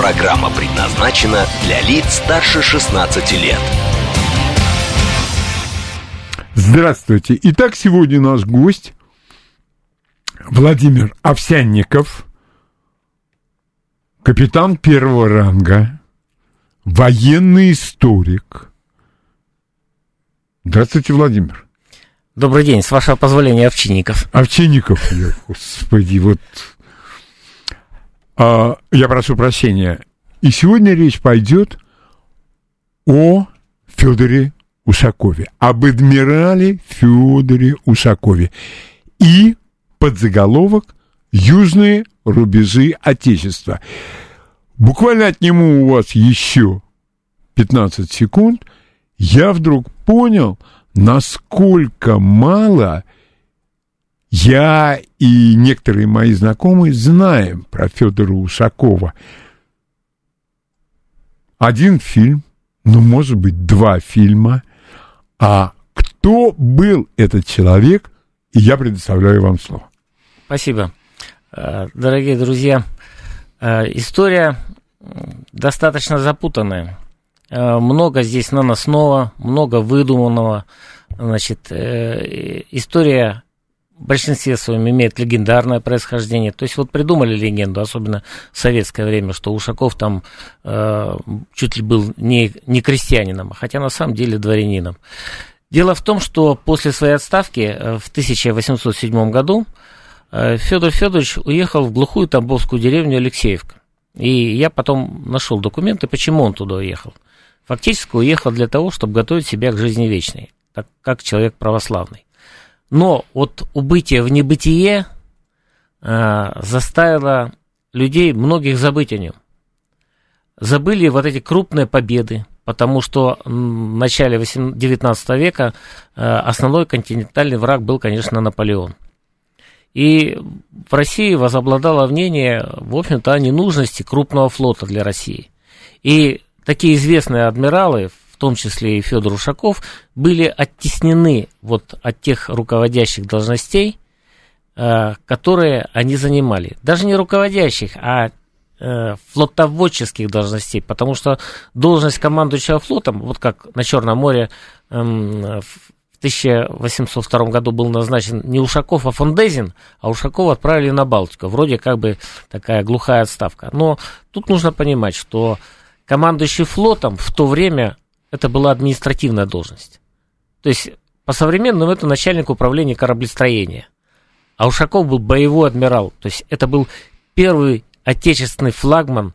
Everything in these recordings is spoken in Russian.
Программа предназначена для лиц старше 16 лет. Здравствуйте. Итак, сегодня наш гость Владимир Овсянников, капитан первого ранга, военный историк. Здравствуйте, Владимир. Добрый день, с вашего позволения, Овчинников. Овчинников, я, господи, вот... А, я прошу прощения. И сегодня речь пойдет о Федоре Усакове, об адмирале Федоре Усакове и подзаголовок «Южные рубежи Отечества». Буквально отниму у вас еще 15 секунд, я вдруг понял, насколько мало я и некоторые мои знакомые знаем про Федора Усакова. Один фильм, ну, может быть, два фильма, а кто был этот человек, и я предоставляю вам слово. Спасибо. Э, Дорогие друзья, э, история достаточно запутанная. Э, Много здесь наносного, много выдуманного. Значит, история в большинстве своем имеет легендарное происхождение. То есть вот придумали легенду, особенно в советское время, что Ушаков там э, чуть ли был не, не крестьянином, хотя на самом деле дворянином. Дело в том, что после своей отставки э, в 1807 году э, Федор Федорович уехал в глухую тамбовскую деревню Алексеевка. И я потом нашел документы, почему он туда уехал. Фактически уехал для того, чтобы готовить себя к жизни вечной, так как человек православный. Но вот убытие в небытие э, заставило людей многих забыть о нем. Забыли вот эти крупные победы, потому что в начале 19 века э, основной континентальный враг был, конечно, Наполеон. И в России возобладало мнение, в общем-то, о ненужности крупного флота для России. И такие известные адмиралы, том числе и Федор Ушаков, были оттеснены вот от тех руководящих должностей, э, которые они занимали. Даже не руководящих, а э, флотоводческих должностей, потому что должность командующего флотом, вот как на Черном море эм, в 1802 году был назначен не Ушаков, а Фондезин, а Ушакова отправили на Балтику. Вроде как бы такая глухая отставка. Но тут нужно понимать, что командующий флотом в то время это была административная должность. То есть по современному это начальник управления кораблестроения. А Ушаков был боевой адмирал. То есть это был первый отечественный флагман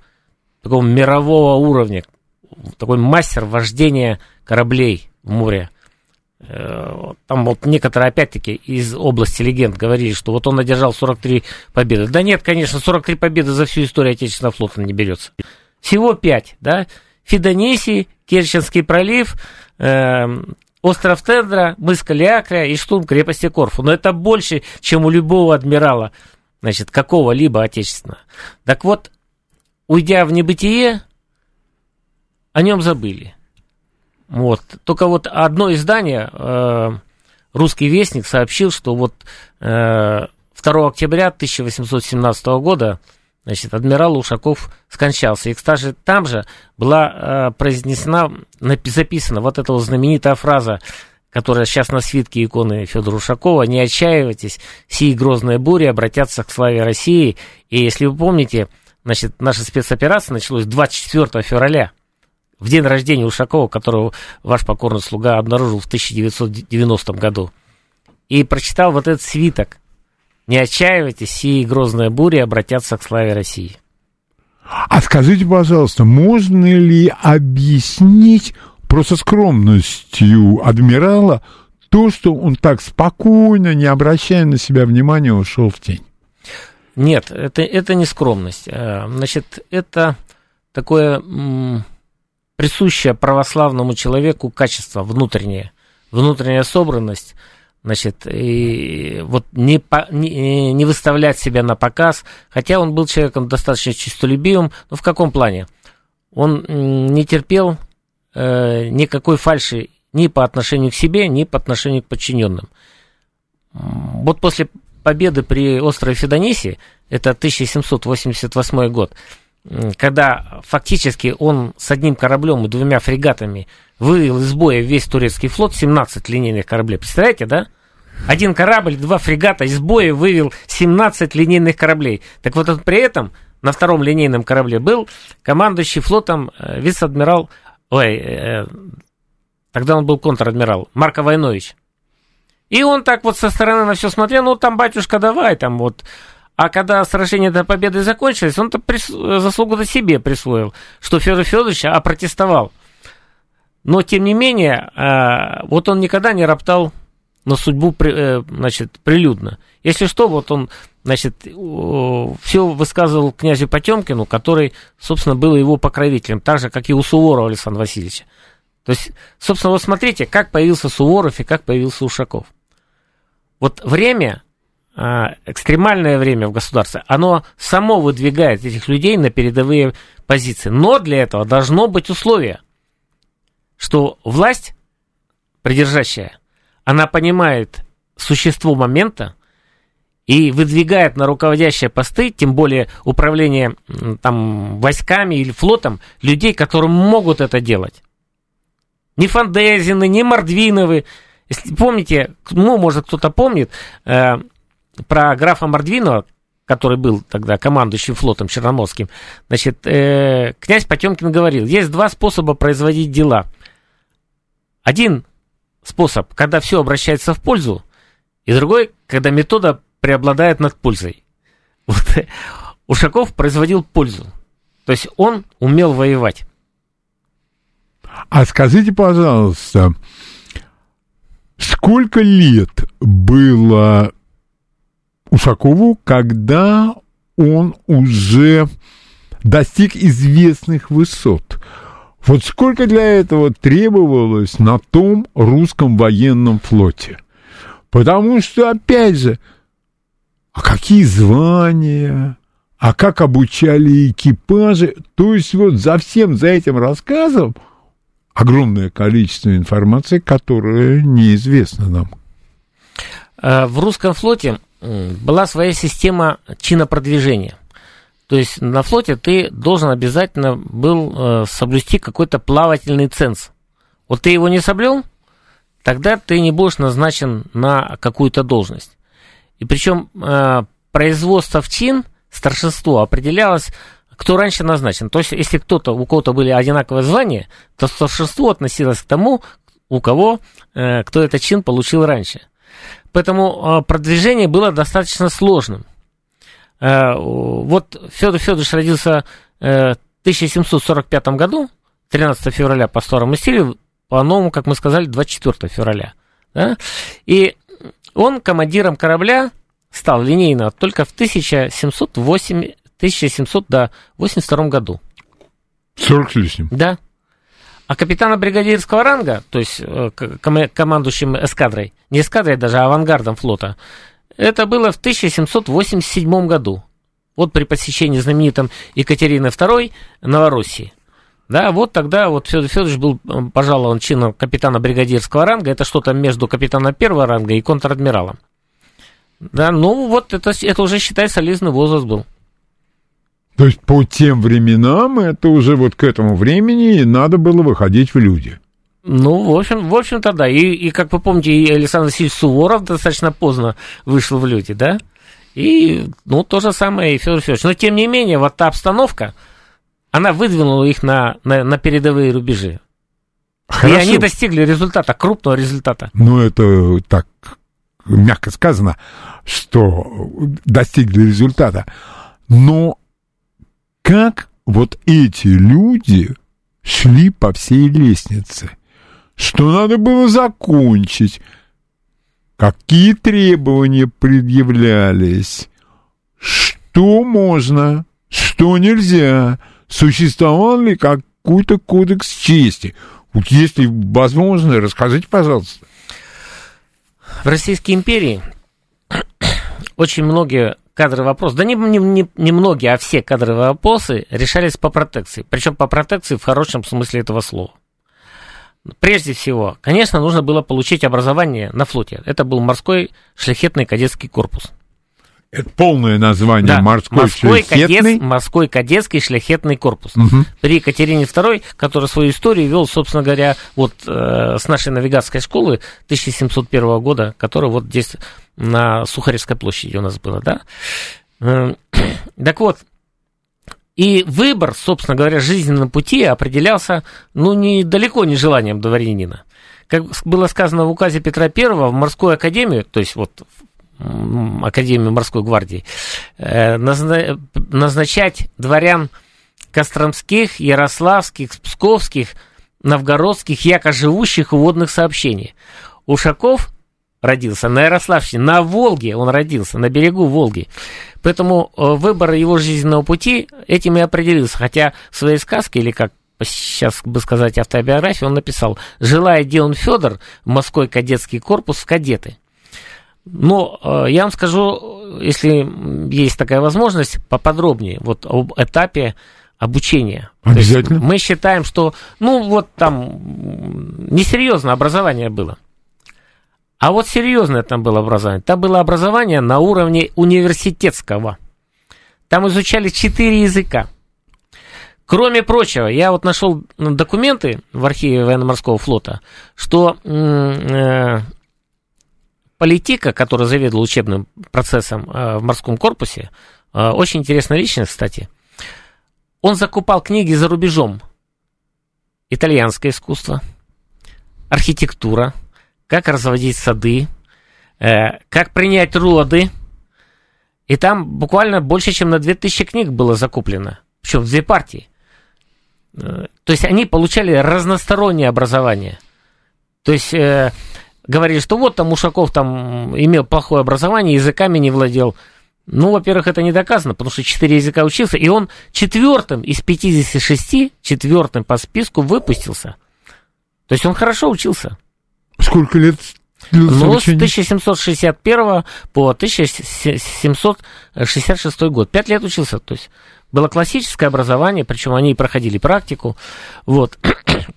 такого мирового уровня, такой мастер вождения кораблей в море. Э, там вот некоторые, опять-таки, из области легенд говорили, что вот он одержал 43 победы. Да нет, конечно, 43 победы за всю историю Отечественного флота не берется. Всего 5, да? Фидонесий, Керченский пролив, э, остров Тедра, мыс Калиакрия и штурм крепости Корфу. Но это больше, чем у любого адмирала, значит, какого-либо отечественного. Так вот, уйдя в небытие, о нем забыли. Вот. Только вот одно издание, э, «Русский вестник», сообщил, что вот э, 2 октября 1817 года значит, адмирал Ушаков скончался. И, кстати, там же была э, произнесена, записана вот эта вот знаменитая фраза, которая сейчас на свитке иконы Федора Ушакова, «Не отчаивайтесь, сии грозные бури обратятся к славе России». И если вы помните, значит, наша спецоперация началась 24 февраля, в день рождения Ушакова, которого ваш покорный слуга обнаружил в 1990 году. И прочитал вот этот свиток. «Не отчаивайтесь, сии грозные бури обратятся к славе России». А скажите, пожалуйста, можно ли объяснить просто скромностью адмирала то, что он так спокойно, не обращая на себя внимания, ушел в тень? Нет, это, это не скромность. Значит, это такое присущее православному человеку качество внутреннее, внутренняя собранность, значит, и вот не, по, не, не выставлять себя на показ, хотя он был человеком достаточно честолюбивым, но в каком плане? Он не терпел э, никакой фальши ни по отношению к себе, ни по отношению к подчиненным. Вот после победы при острове Федонисе, это 1788 год, когда фактически он с одним кораблем и двумя фрегатами вывел из боя весь турецкий флот, 17 линейных кораблей. Представляете, да? Один корабль, два фрегата из боя вывел 17 линейных кораблей. Так вот, при этом на втором линейном корабле был командующий флотом э, вице-адмирал, ой, э, тогда он был контр-адмирал, Марко Войнович. И он так вот со стороны на все смотрел, ну там, батюшка, давай, там вот. А когда сражение до победы закончилось, он-то прис... заслугу-то себе присвоил, что Федор Федорович опротестовал. Но, тем не менее, э, вот он никогда не роптал на судьбу, э, значит, прилюдно. Если что, вот он, значит, все высказывал князю Потемкину, который, собственно, был его покровителем, так же, как и у Суворова Александра Васильевича. То есть, собственно, вот смотрите, как появился Суворов и как появился Ушаков. Вот время, а, экстремальное время в государстве, оно само выдвигает этих людей на передовые позиции. Но для этого должно быть условие, что власть, придержащая, она понимает существо момента и выдвигает на руководящие посты, тем более управление там, войсками или флотом, людей, которые могут это делать. Ни Фандезины, ни Мордвиновы. Если помните, ну, может, кто-то помнит, э, про графа Мордвинова, который был тогда командующим флотом Черноморским, значит, э, князь Потемкин говорил, есть два способа производить дела. Один способ, когда все обращается в пользу, и другой, когда метода преобладает над пользой. Вот. Ушаков производил пользу. То есть он умел воевать. А скажите, пожалуйста, сколько лет было Ушакову, когда он уже достиг известных высот? Вот сколько для этого требовалось на том русском военном флоте? Потому что, опять же, а какие звания, а как обучали экипажи, то есть вот за всем, за этим рассказом – огромное количество информации, которая неизвестна нам. Э, в русском флоте была своя система чинопродвижения. То есть на флоте ты должен обязательно был э, соблюсти какой-то плавательный ценз. Вот ты его не соблюл, тогда ты не будешь назначен на какую-то должность. И причем э, производство в чин, старшинство определялось кто раньше назначен. То есть, если кто-то, у кого-то были одинаковые звания, то старшинство относилось к тому, у кого, э, кто этот чин получил раньше. Поэтому э, продвижение было достаточно сложным. Э, вот Федор Федорович родился э, в 1745 году, 13 февраля по старому стилю, по-новому, как мы сказали, 24 февраля. Да? И он командиром корабля стал линейно только в 1708, 1782 году. 40 с лишним. Да. А капитана бригадирского ранга, то есть э, командующим эскадрой, не эскадрой даже, а авангардом флота, это было в 1787 году. Вот при посещении знаменитым Екатерины II Новороссии. Да, вот тогда вот Федор Федорович был э, пожалован чином капитана бригадирского ранга. Это что-то между капитана первого ранга и контр-адмиралом. Да, ну вот это, это уже, считай, солидный возраст был. То есть по тем временам это уже вот к этому времени надо было выходить в люди. Ну, в общем, в общем-то, да. И, и, как вы помните, и Александр Васильевич Суворов достаточно поздно вышел в люди, да? И, ну, то же самое и Федор Федорович. Но, тем не менее, вот та обстановка, она выдвинула их на, на, на передовые рубежи. Хорошо. И они достигли результата, крупного результата. Ну, это так мягко сказано, что достигли результата. Но как вот эти люди шли по всей лестнице, что надо было закончить, какие требования предъявлялись, что можно, что нельзя, существовал ли как какой-то кодекс чести. Вот если возможно, расскажите, пожалуйста. В Российской империи очень многие кадровые вопросы, да не, не, не, не многие, а все кадровые вопросы решались по протекции. Причем по протекции в хорошем смысле этого слова. Прежде всего, конечно, нужно было получить образование на флоте. Это был морской шляхетный кадетский корпус. Это полное название Да, морской, морской, шляхетный. кадет- морской кадетский шляхетный корпус. Мгм. При Екатерине II, который свою историю вел, собственно говоря, вот э, с нашей навигатской школы 1701 года, которая вот здесь на Сухаревской площади у нас была, да? Э, Так вот, и выбор, собственно говоря, жизненного пути определялся, ну, не, далеко не желанием дворянина. Как было сказано в указе Петра I, в морскую академию, то есть вот м, Академию морской гвардии, э, назна- назначать дворян Костромских, Ярославских, Псковских, Новгородских, яко живущих у водных сообщений. Ушаков родился на Ярославщине, на Волге он родился, на берегу Волги. Поэтому э, выбор его жизненного пути этим и определился. Хотя в своей сказке, или как сейчас бы сказать автобиографии, он написал «Желая Дион Федор в морской кадетский корпус в кадеты». Но э, я вам скажу, если есть такая возможность, поподробнее вот об этапе обучения. Обязательно. мы считаем, что, ну, вот там м, несерьезное образование было. А вот серьезное там было образование. Там было образование на уровне университетского. Там изучали четыре языка. Кроме прочего, я вот нашел документы в архиве военно-морского флота, что э, политика, который заведовал учебным процессом э, в морском корпусе, э, очень интересная личность, кстати. Он закупал книги за рубежом. Итальянское искусство, архитектура, как разводить сады, э, как принять роды. И там буквально больше, чем на 2000 книг было закуплено. Причем в две партии. То есть они получали разностороннее образование. То есть говорили, что вот там Ушаков там имел плохое образование, языками не владел. Ну, во-первых, это не доказано, потому что четыре языка учился, и он четвертым из 56, четвертым по списку выпустился. То есть он хорошо учился. Сколько лет Ну, с обучение? 1761 по 1766 год. Пять лет учился. То есть было классическое образование, причем они и проходили практику. Вот.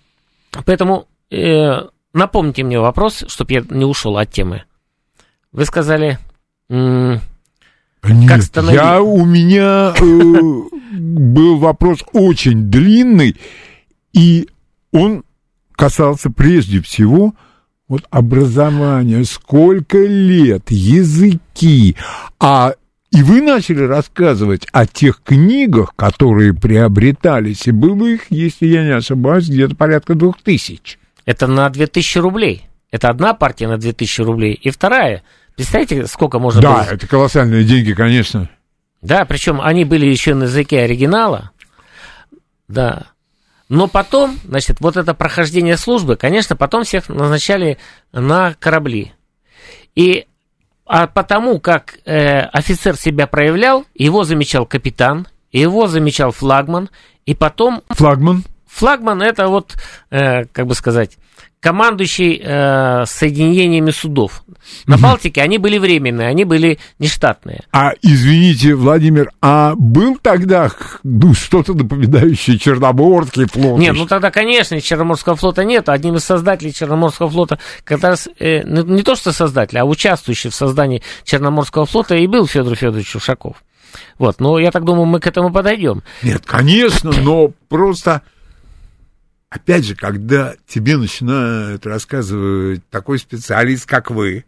Поэтому э, напомните мне вопрос, чтобы я не ушел от темы. Вы сказали... м, Нет, как станови- я, у меня э, был вопрос очень длинный, и он касался прежде всего вот образования, сколько лет, языки, а и вы начали рассказывать о тех книгах, которые приобретались, и было их, если я не ошибаюсь, где-то порядка двух тысяч. Это на 2000 рублей. Это одна партия на 2000 рублей. И вторая. Представляете, сколько можно Да, было это колоссальные деньги, конечно. Да, причем они были еще на языке оригинала. Да. Но потом, значит, вот это прохождение службы, конечно, потом всех назначали на корабли. И а потому как э, офицер себя проявлял, его замечал капитан, его замечал флагман, и потом Флагман. Флагман это вот, э, как бы сказать, командующий э, соединениями судов. На Балтике они были временные, они были нештатные. А, извините, Владимир, а был тогда ну, что-то напоминающее Черноморский флот? Нет, ну тогда, конечно, Черноморского флота нет. Одним из создателей Черноморского флота, как раз, э, ну, не то что создатель, а участвующий в создании Черноморского флота и был Федор Федорович Ушаков. Вот, но я так думаю, мы к этому подойдем. Нет, конечно, но просто... Опять же, когда тебе начинает рассказывать такой специалист, как вы,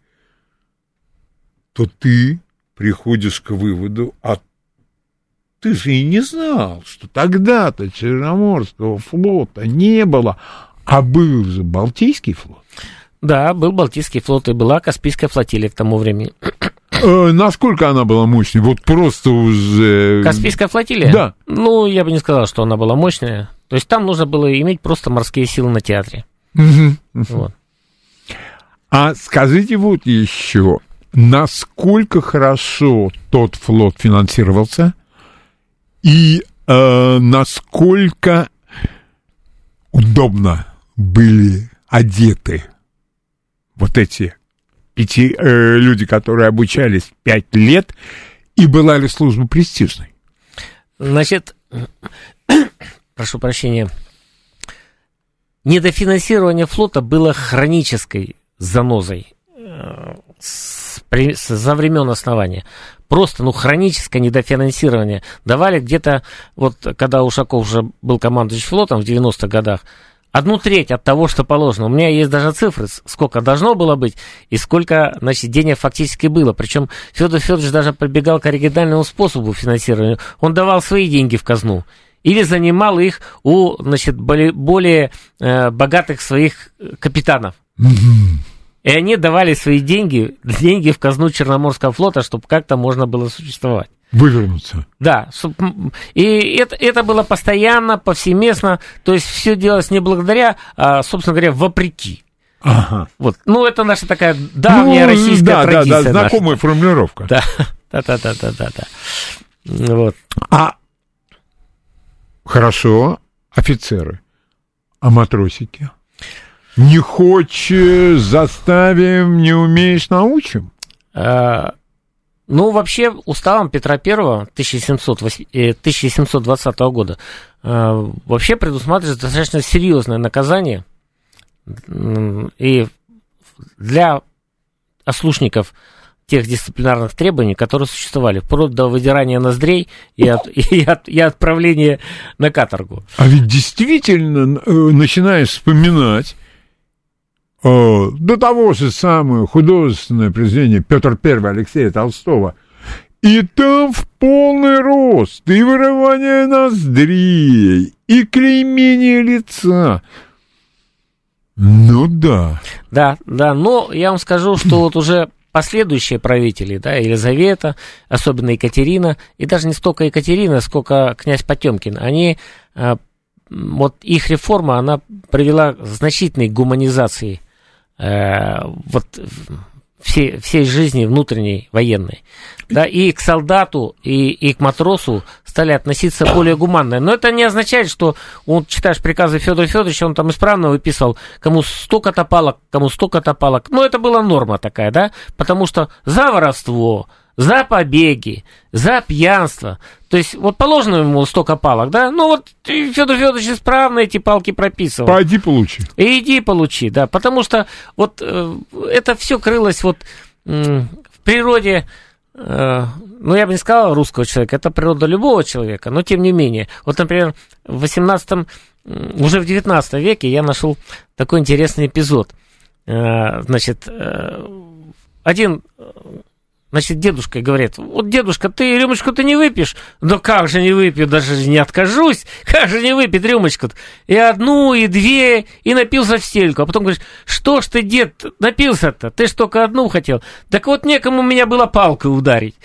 то ты приходишь к выводу, а ты же и не знал, что тогда-то Черноморского флота не было, а был же Балтийский флот. Да, был Балтийский флот и была Каспийская флотилия к тому времени. Э, насколько она была мощной? Вот просто уже... Каспийская флотилия? Да. Ну, я бы не сказал, что она была мощная. То есть там нужно было иметь просто морские силы на театре. Вот. А скажите вот еще, насколько хорошо тот флот финансировался и э, насколько удобно были одеты вот эти пяти э, люди, которые обучались пять лет, и была ли служба престижной? Значит, прошу прощения, недофинансирование флота было хронической занозой э, за времен основания. Просто, ну, хроническое недофинансирование. Давали где-то, вот когда Ушаков уже был командующим флотом в 90-х годах, одну треть от того, что положено. У меня есть даже цифры, сколько должно было быть и сколько, значит, денег фактически было. Причем Федор Федорович даже прибегал к оригинальному способу финансирования. Он давал свои деньги в казну или занимал их у, значит, более, э, богатых своих капитанов. И они давали свои деньги, деньги в казну Черноморского флота, чтобы как-то можно было существовать. Вывернуться. Да. И это, это было постоянно, повсеместно. То есть все делалось не благодаря, а, собственно говоря, вопреки. Ага. Вот. Ну, это наша такая давняя ну, российская да, традиция. Да, да, знакомая наша. формулировка. Да, да, да, да, да, да, да. Вот. А хорошо, офицеры, а матросики? Не хочешь, заставим, не умеешь, научим? А, ну, вообще, уставом Петра I 1700, 1720 года а, вообще предусматривается достаточно серьезное наказание и для ослушников тех дисциплинарных требований, которые существовали, вплоть до выдирания ноздрей и, от, и, от, и отправления на каторгу. А ведь действительно э, начинаешь вспоминать до того же самое художественное произведение Петр I Алексея Толстого. И там в полный рост, и вырывание ноздрей, и клеймение лица. Ну да. Да, да, но я вам скажу, что вот уже последующие правители, да, Елизавета, особенно Екатерина, и даже не столько Екатерина, сколько князь Потемкин, они, а, вот их реформа, она привела к значительной гуманизации Э, вот всей, всей жизни внутренней военной. Да, и к солдату, и, и к матросу стали относиться более гуманно. Но это не означает, что он, читаешь приказы Федора Федоровича, он там исправно выписывал, кому столько-то палок, кому столько-то палок. Но это была норма такая, да, потому что за воровство, за побеги, за пьянство. То есть, вот положено ему столько палок, да? Ну вот Федор Федорович исправно эти палки прописывал. Пойди получи. И иди получи, да. Потому что вот э, это все крылось вот э, в природе, э, ну я бы не сказал русского человека, это природа любого человека, но тем не менее. Вот, например, в 18 уже в 19 веке я нашел такой интересный эпизод. Э, значит, э, один Значит, дедушка говорит, вот, дедушка, ты рюмочку-то не выпьешь? Да как же не выпью, даже не откажусь. Как же не выпить рюмочку-то? И одну, и две, и напился в стельку. А потом говоришь, что ж ты, дед, напился-то? Ты ж только одну хотел. Так вот, некому меня было палкой ударить.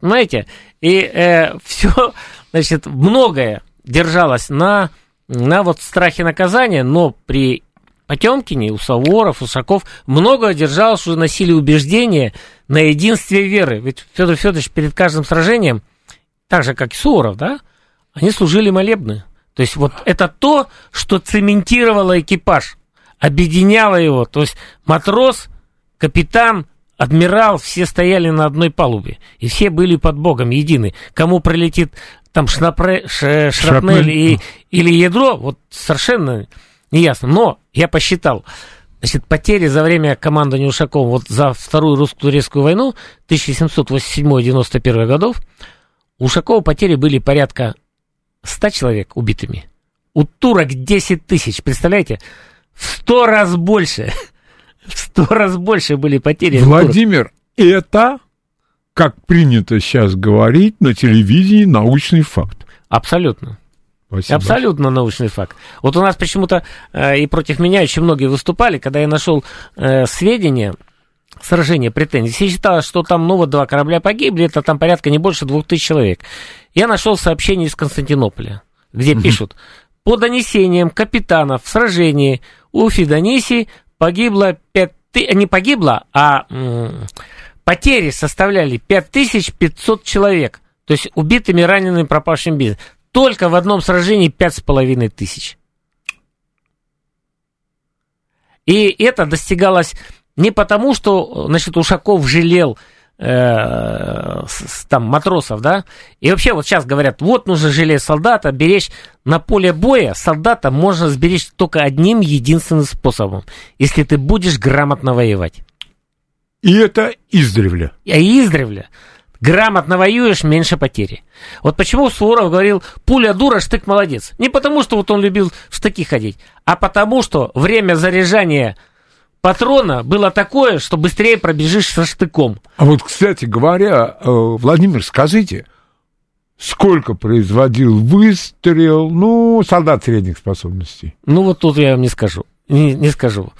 Понимаете? И э, все, значит, многое держалось на, на вот страхе наказания, но при Потемкине, у Саворов, Ушаков много держалось, что носили убеждения на единстве веры. Ведь Федор Федорович перед каждым сражением, так же, как и Суворов, да, они служили молебны. То есть вот это то, что цементировало экипаж, объединяло его. То есть матрос, капитан, адмирал, все стояли на одной палубе. И все были под Богом едины. Кому прилетит там шнапре, ш, шрапнель и, или ядро, вот совершенно неясно. Но я посчитал, значит, потери за время командования Ушаком вот за Вторую русско-турецкую войну 1787-91 годов у Ушакова потери были порядка 100 человек убитыми. У турок 10 тысяч, представляете? В 100 раз больше. В 100 раз больше были потери. Владимир, это, как принято сейчас говорить, на телевидении научный факт. Абсолютно. Спасибо. Абсолютно научный факт. Вот у нас почему-то э, и против меня очень многие выступали, когда я нашел э, сведения, сражения претензий. Все считалось, что там, ну, вот два корабля погибли, это там порядка не больше двух тысяч человек. Я нашел сообщение из Константинополя, где пишут, по донесениям капитанов в сражении у Федониси погибло 5 тысяч, не погибло, а м- потери составляли 5500 человек. То есть убитыми, ранеными, пропавшими без только в одном сражении пять с половиной тысяч. И это достигалось не потому, что, значит, Ушаков жалел э, там матросов, да, и вообще вот сейчас говорят, вот нужно жалеть солдата, беречь на поле боя солдата можно сберечь только одним единственным способом, если ты будешь грамотно воевать. И это издревле. А издревле. Грамотно воюешь, меньше потери. Вот почему Суворов говорил, пуля дура, штык молодец. Не потому, что вот он любил в штыки ходить, а потому, что время заряжания патрона было такое, что быстрее пробежишь со штыком. А вот, кстати говоря, э, Владимир, скажите, сколько производил выстрел, ну, солдат средних способностей? Ну, вот тут я вам не скажу. Не, не скажу.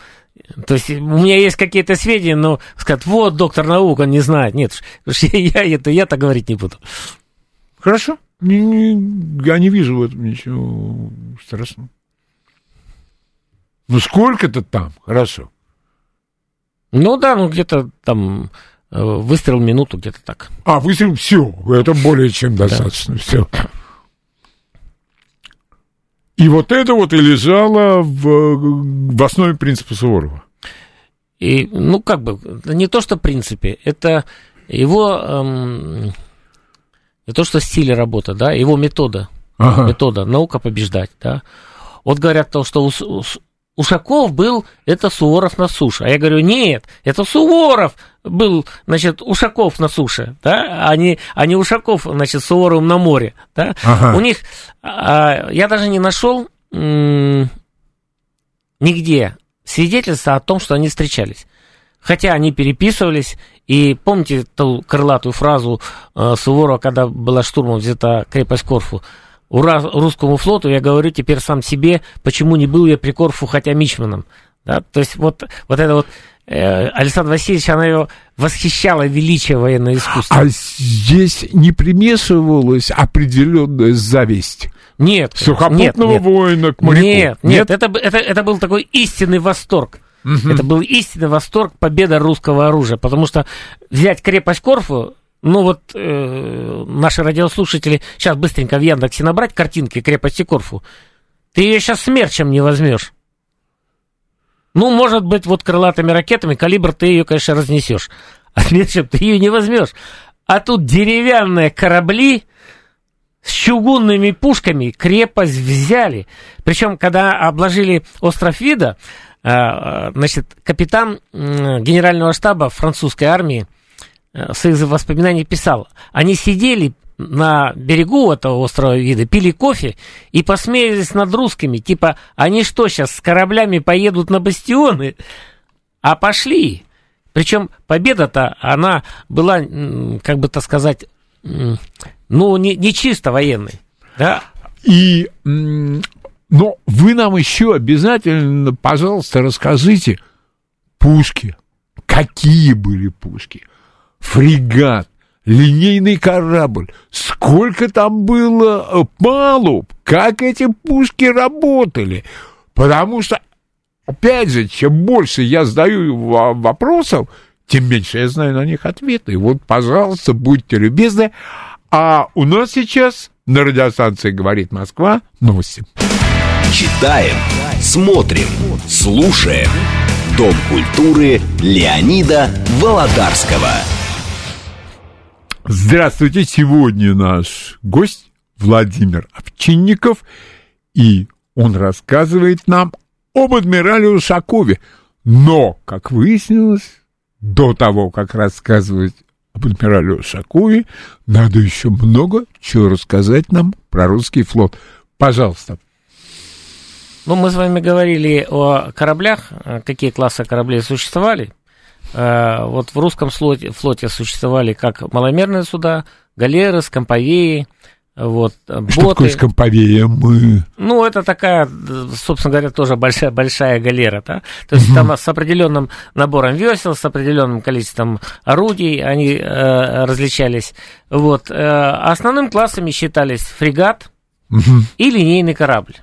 То есть у меня есть какие-то сведения, но сказать, вот доктор наук, он не знает. Нет, я, я это я-то говорить не буду. Хорошо. Не, не, я не вижу в этом ничего страшного. Ну сколько-то там, хорошо. Ну да, ну где-то там э, выстрел минуту, где-то так. А, выстрел, все, это более чем достаточно, да. все. И вот это вот и лежало в, в основе принципа Суворова. И, ну, как бы, не то, что в принципе, это его, эм, не то, что стиль работы, да, его метода, ага. метода, наука побеждать, да. Вот говорят то, что у, Ушаков был, это Суворов на суше. А я говорю, нет, это Суворов был, значит, Ушаков на суше, да, а не, а не Ушаков, значит, Суворовым на море, да. Ага. У них, а, я даже не нашел м- нигде свидетельства о том, что они встречались. Хотя они переписывались, и помните ту крылатую фразу э, Суворова, когда была штурмом взята крепость Корфу, Ура русскому флоту, я говорю теперь сам себе, почему не был я при Корфу хотя мичманом. Да? То есть вот, вот это вот э, Александр Васильевич, она его восхищала величие военного искусства. А здесь не примешивалась определенная зависть? Нет. Сухопутного нет, воина к моряку? Нет, нет, нет это, это, это был такой истинный восторг. Угу. Это был истинный восторг победа русского оружия, потому что взять крепость Корфу ну вот э, наши радиослушатели сейчас быстренько в Яндексе набрать картинки крепости Корфу. Ты ее сейчас смерчем не возьмешь. Ну, может быть, вот крылатыми ракетами, калибр ты ее, конечно, разнесешь. А смерчем ты ее не возьмешь. А тут деревянные корабли с чугунными пушками крепость взяли. Причем, когда обложили остров Вида, э, э, значит, капитан генерального штаба французской армии Э, в своих воспоминаниях писал, они сидели на берегу этого острова вида, пили кофе и посмеялись над русскими, типа, они что, сейчас с кораблями поедут на бастионы? А пошли. Причем победа-то, она была, как бы так сказать, ну, не, не чисто военной, да? И, но вы нам еще обязательно, пожалуйста, расскажите пушки. Какие были пушки? Фрегат, линейный корабль. Сколько там было э, палуб, как эти пушки работали. Потому что, опять же, чем больше я задаю вопросов, тем меньше я знаю на них ответы. Вот, пожалуйста, будьте любезны. А у нас сейчас на радиостанции «Говорит Москва» новости. Читаем, смотрим, слушаем. Дом культуры Леонида Володарского. Здравствуйте, сегодня наш гость Владимир Овчинников, и он рассказывает нам об адмирале Ушакове. Но, как выяснилось, до того, как рассказывать об адмирале Ушакове, надо еще много чего рассказать нам про русский флот. Пожалуйста. Ну, мы с вами говорили о кораблях, какие классы кораблей существовали. Э, вот в русском флоте, флоте существовали как маломерные суда, галеры, скамповеи, вот, боты. Что такое скамповея? Мы... Ну, это такая, собственно говоря, тоже большая, большая галера, да? То есть угу. там с определенным набором весел, с определенным количеством орудий они э, различались. Вот. Э, основным классами считались фрегат угу. и линейный корабль.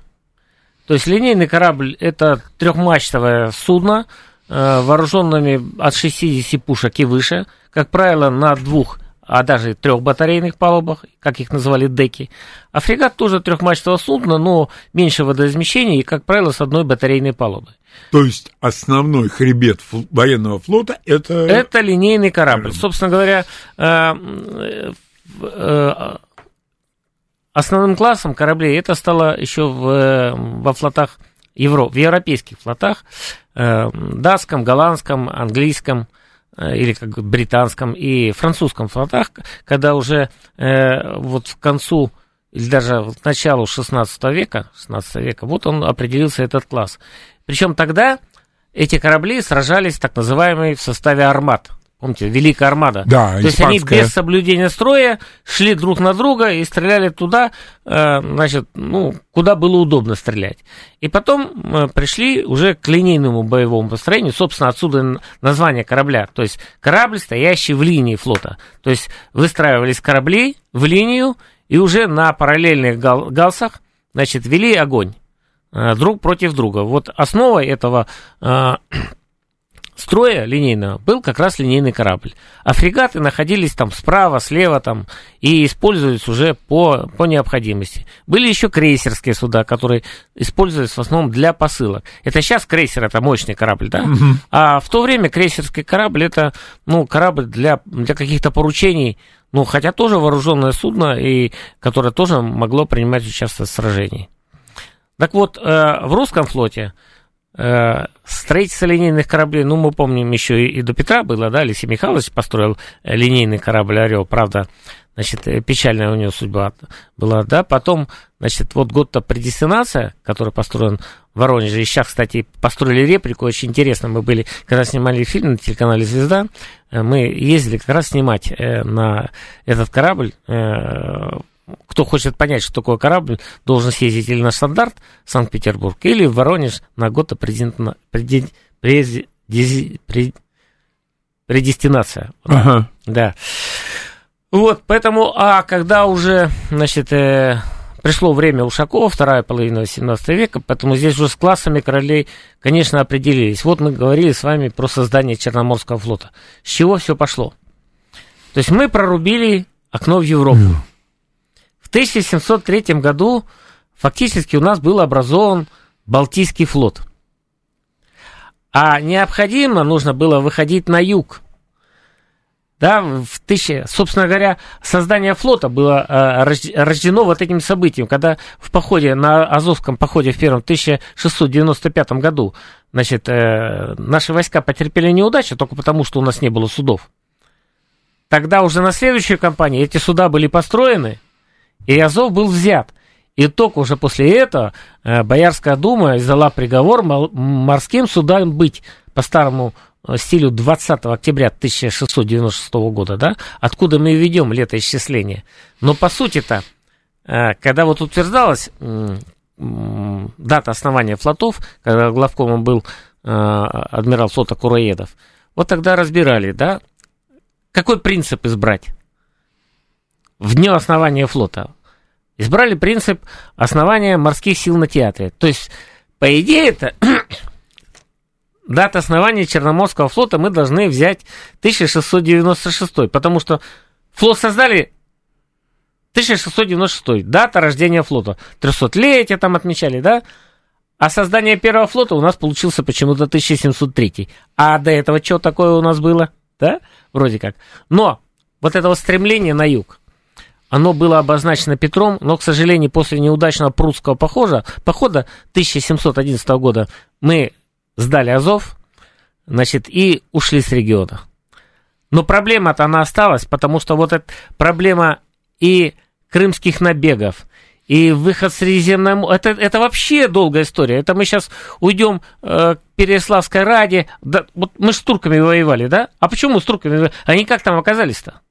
То есть линейный корабль – это трехмачтовое судно, Э, вооруженными от 60 пушек и выше, как правило, на двух а даже трех батарейных палубах, как их называли деки. А фрегат тоже трехмачтовое судно, но меньше водоизмещения и, как правило, с одной батарейной палубой. То есть основной хребет военного флота это... Это линейный корабль. корабль. Собственно говоря, э, э, основным классом кораблей это стало еще в, во флотах Евро, в европейских флотах, э, датском, голландском, английском, Э, или как британском и французском флотах, когда уже э, вот в концу или даже к началу 16 века, 16 века, вот он определился этот класс. Причем тогда эти корабли сражались так называемые в составе армат. Помните, Великая Армада. Да, То есть они без соблюдения строя шли друг на друга и стреляли туда, э, значит, ну, куда было удобно стрелять. И потом э, пришли уже к линейному боевому построению, собственно, отсюда название корабля. То есть корабль, стоящий в линии флота. То есть выстраивались корабли в линию и уже на параллельных гал галсах, значит, вели огонь э, друг против друга. Вот основа этого строя линейного был как раз линейный корабль. А фрегаты находились там справа, слева там и использовались уже по, по необходимости. Были еще крейсерские суда, которые использовались в основном для посылок. Это сейчас крейсер, это мощный корабль, да? Угу. А в то время крейсерский корабль это, ну, корабль для, для каких-то поручений, ну, хотя тоже вооруженное судно, и которое тоже могло принимать участие в сражении. Так вот, э, в русском флоте строительство линейных кораблей, ну, мы помним, еще и, и до Петра было, да, Алексей Михайлович построил э, линейный корабль «Орел», правда, значит, э, печальная у него судьба была, да, потом, значит, вот год-то предестинация, который построен в Воронеже, и сейчас, кстати, построили реплику, очень интересно, мы были, когда снимали фильм на телеканале «Звезда», мы ездили как раз снимать на этот корабль кто хочет понять, что такое корабль, должен съездить или на стандарт Санкт-Петербург, или в Воронеж на год предин, предин, през, пред, предестинация. Ага. Да. Вот, поэтому, а когда уже, значит, э, пришло время Ушакова, вторая половина 17 века, поэтому здесь уже с классами королей, конечно, определились. Вот мы говорили с вами про создание Черноморского флота. С чего все пошло? То есть мы прорубили окно в Европу. Mm. 1703 году фактически у нас был образован Балтийский флот. А необходимо нужно было выходить на юг. Да, в тысяче, собственно говоря, создание флота было э, рождено вот этим событием, когда в походе, на Азовском походе в первом 1695 году, значит, э, наши войска потерпели неудачу только потому, что у нас не было судов. Тогда уже на следующую кампанию эти суда были построены, и Азов был взят. И только уже после этого э, Боярская дума издала приговор морским судам быть по старому э, стилю 20 октября 1696 года, да, откуда мы ведем летоисчисление. Но по сути-то, э, когда вот утверждалась дата основания флотов, когда главкомом был адмирал флота Кураедов, вот тогда разбирали, да, какой принцип избрать в дне основания флота. Избрали принцип основания морских сил на театре. То есть, по идее, это дата основания Черноморского флота мы должны взять 1696, потому что флот создали 1696, дата рождения флота. 300-летие там отмечали, да? А создание первого флота у нас получился почему-то 1703. А до этого что такое у нас было? Да? Вроде как. Но вот этого стремления на юг, оно было обозначено Петром, но, к сожалению, после неудачного прусского похода, похода 1711 года мы сдали Азов, значит, и ушли с региона. Но проблема-то она осталась, потому что вот эта проблема и крымских набегов, и выход с Средиземного это, это вообще долгая история. Это мы сейчас уйдем э, к Переславской Раде. Да, вот мы с турками воевали, да? А почему с турками? Они как там оказались-то?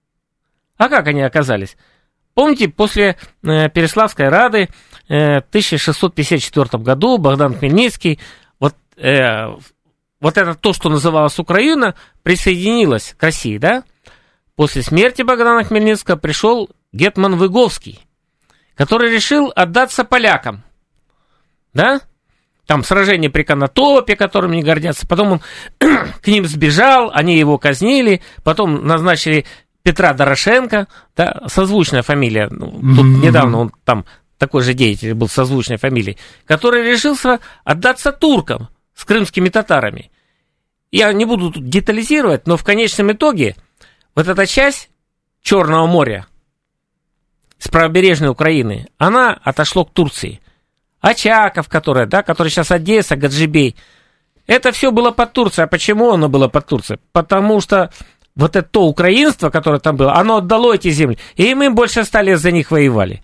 А как они оказались? Помните, после э, Переславской Рады э, в 1654 году Богдан Хмельницкий, вот, э, вот это то, что называлось Украина, присоединилась к России, да? После смерти Богдана Хмельницкого пришел Гетман Выговский, который решил отдаться полякам, да? Там сражение при Конотопе, которым не гордятся. Потом он к ним сбежал, они его казнили, потом назначили Петра Дорошенко, да, созвучная фамилия, ну, тут mm-hmm. недавно он там такой же деятель был созвучной фамилией, который решился отдаться туркам с крымскими татарами. Я не буду тут детализировать, но в конечном итоге вот эта часть Черного моря с правобережной Украины, она отошла к Турции. Очаков, которая, да, который сейчас Одесса, Гаджибей, это все было под Турцией. А почему оно было под Турцией? Потому что вот это то украинство, которое там было, оно отдало эти земли, и мы больше ста лет за них воевали.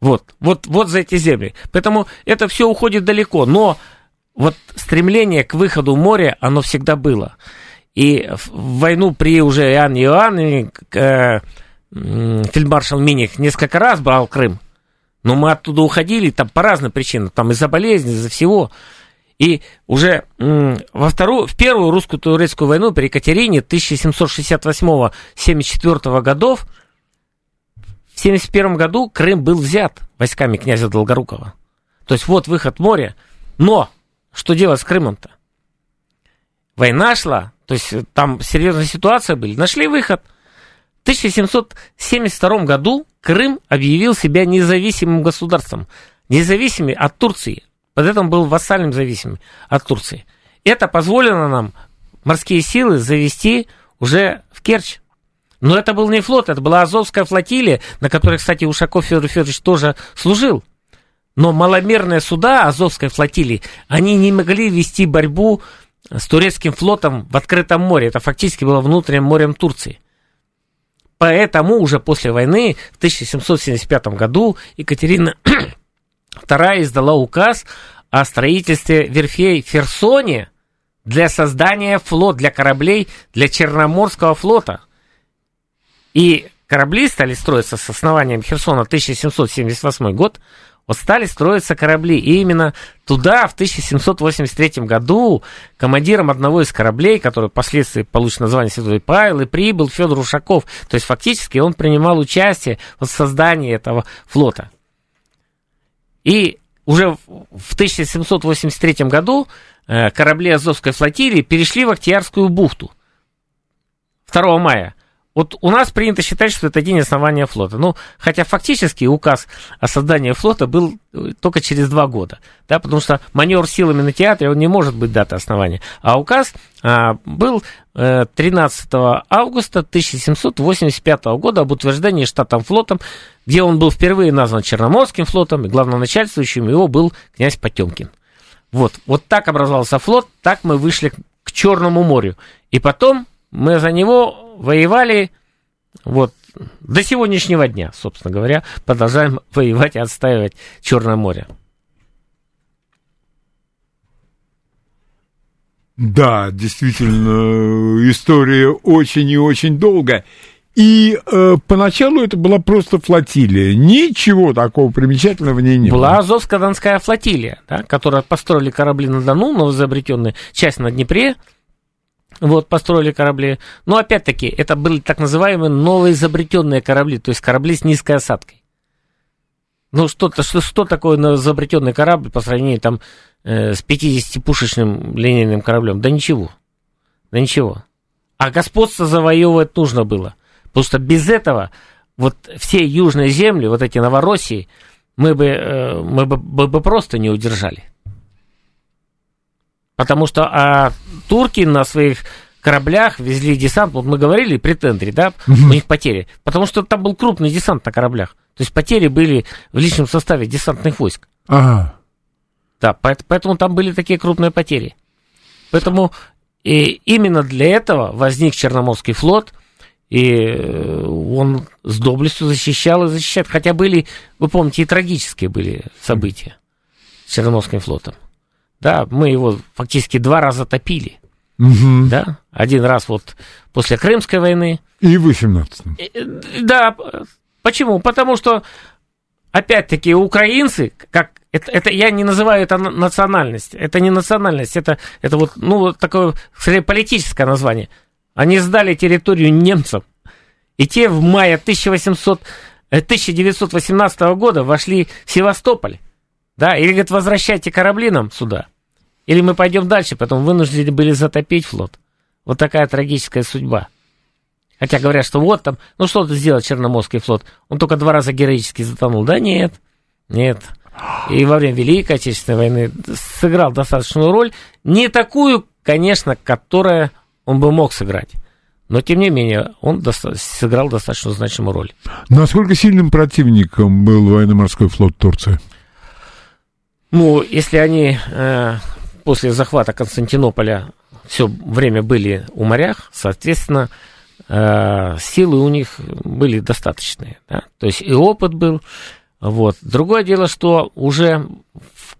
Вот, вот, вот за эти земли. Поэтому это все уходит далеко. Но вот стремление к выходу в море, оно всегда было. И в войну при уже Иоанне Иоанне э, фельдмаршал Миних несколько раз брал Крым. Но мы оттуда уходили там по разным причинам. Там из-за болезни, из-за всего. И уже во вторую, в первую русско-турецкую войну при Екатерине 1768-74 годов, в 71 году Крым был взят войсками князя Долгорукова. То есть вот выход море. Но что делать с Крымом-то? Война шла, то есть там серьезная ситуация была. Нашли выход. В 1772 году Крым объявил себя независимым государством. Независимым от Турции. Под этим был вассальным зависимым от Турции. Это позволило нам морские силы завести уже в Керчь. Но это был не флот, это была Азовская флотилия, на которой, кстати, Ушаков Федор Федорович тоже служил. Но маломерные суда Азовской флотилии, они не могли вести борьбу с турецким флотом в открытом море. Это фактически было внутренним морем Турции. Поэтому уже после войны в 1775 году Екатерина Вторая издала указ о строительстве верфей в Херсоне для создания флот, для кораблей, для Черноморского флота. И корабли стали строиться с основанием Херсона 1778 год, вот стали строиться корабли. И именно туда в 1783 году командиром одного из кораблей, который впоследствии получит название Святой Павел, и прибыл Федор Ушаков. То есть фактически он принимал участие в создании этого флота. И уже в 1783 году э, корабли Азовской флотилии перешли в Октябрьскую бухту 2 мая. Вот у нас принято считать, что это день основания флота. Ну, хотя фактически указ о создании флота был э, только через два года, да, потому что маневр силами на театре, он не может быть датой основания. А указ а, был 13 э, августа 1785 года об утверждении штатом флотом, где он был впервые назван Черноморским флотом, и главноначальствующим его был князь Потемкин. Вот, вот так образовался флот, так мы вышли к Черному морю. И потом мы за него воевали вот до сегодняшнего дня, собственно говоря, продолжаем воевать и отстаивать Черное море. Да, действительно, история очень и очень долгая. И э, поначалу это была просто флотилия. Ничего такого примечательного в ней не была было. Была Азовско-Донская флотилия, да, которая построили корабли на Дону, новоизобретенные, часть на Днепре, вот, построили корабли. Но опять-таки, это были так называемые новоизобретенные корабли, то есть корабли с низкой осадкой. Ну, что-то, что, что такое новоизобретенный корабль по сравнению там э, с 50-пушечным линейным кораблем? Да ничего. Да ничего. А господство завоевывать нужно было. Потому что без этого вот все южные земли, вот эти Новороссии, мы бы, э, мы бы, мы бы просто не удержали. Потому что а, турки на своих кораблях везли десант, вот мы говорили при тендере, да, у них потери, потому что там был крупный десант на кораблях, то есть потери были в личном составе десантных войск. Ага. Да, поэтому там были такие крупные потери. Поэтому и именно для этого возник Черноморский флот, и э, он с доблестью защищал и защищает. Хотя были, вы помните, и трагические были события с Черноморским флотом. Да, мы его фактически два раза топили. Угу. Да, один раз вот после Крымской войны. И в 18 э, Да, почему? Потому что, опять-таки, украинцы, как это, это я не называю это национальность, это не национальность, это, это вот, ну, такое скорее политическое название. Они сдали территорию немцам, и те в мае 1800, 1918 э, года вошли в Севастополь. Да, или, говорит, возвращайте корабли нам сюда. Или мы пойдем дальше, потом вынуждены были затопить флот. Вот такая трагическая судьба. Хотя говорят, что вот там, ну что ты сделал Черноморский флот? Он только два раза героически затонул. Да нет, нет. И во время Великой Отечественной войны сыграл достаточную роль. Не такую, конечно, которая он бы мог сыграть. Но, тем не менее, он доста- сыграл достаточно значимую роль. Насколько сильным противником был военно-морской флот Турции? Ну, если они э, после захвата Константинополя все время были у морях, соответственно, э, силы у них были достаточные. Да? То есть и опыт был. Вот. Другое дело, что уже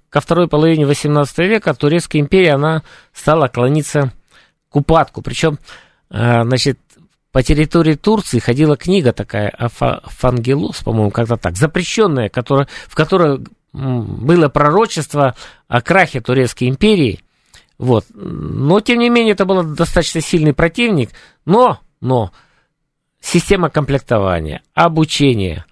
ко второй половине XVIII века Турецкая империя, она стала клониться к упадку. Причем а, значит, по территории Турции ходила книга такая, Фангелос, по-моему, как-то так, запрещенная, которая, в которой было пророчество о крахе Турецкой империи. Вот. Но, тем не менее, это был достаточно сильный противник. Но, но, система комплектования, обучение,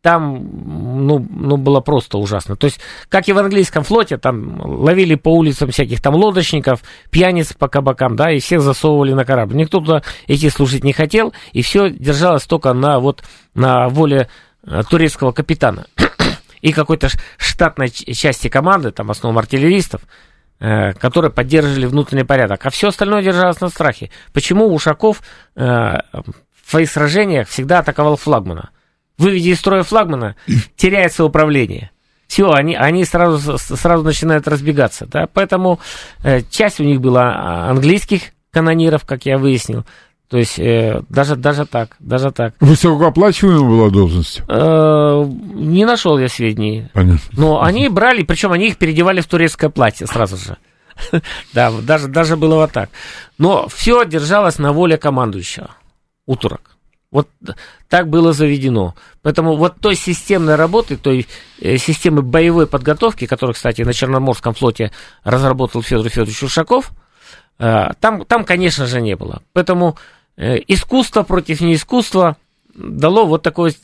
там, ну, ну, было просто ужасно. То есть, как и в английском флоте, там ловили по улицам всяких там лодочников, пьяниц по кабакам, да, и всех засовывали на корабль. Никто туда идти служить не хотел, и все держалось только на, вот, на воле э, турецкого капитана и какой-то штатной части команды, там, в основном артиллеристов, э, которые поддерживали внутренний порядок. А все остальное держалось на страхе. Почему Ушаков э, в своих сражениях всегда атаковал флагмана? выведи из строя флагмана, теряется управление. Все, они, они сразу, сразу начинают разбегаться. Да? Поэтому э, часть у них была а, английских канониров, как я выяснил. То есть э, даже, даже так, даже так. Высокооплачиваемая была должность? Э, не нашел я сведений. Понятно. Но они брали, причем они их переодевали в турецкое платье сразу же. Да, даже, даже было вот так. Но все держалось на воле командующего у турок. Вот так было заведено. Поэтому вот той системной работы, той э, системы боевой подготовки, которую, кстати, на Черноморском флоте разработал Федор Федорович Ушаков, там, там, конечно же, не было. Поэтому э, искусство против неискусства дало вот такой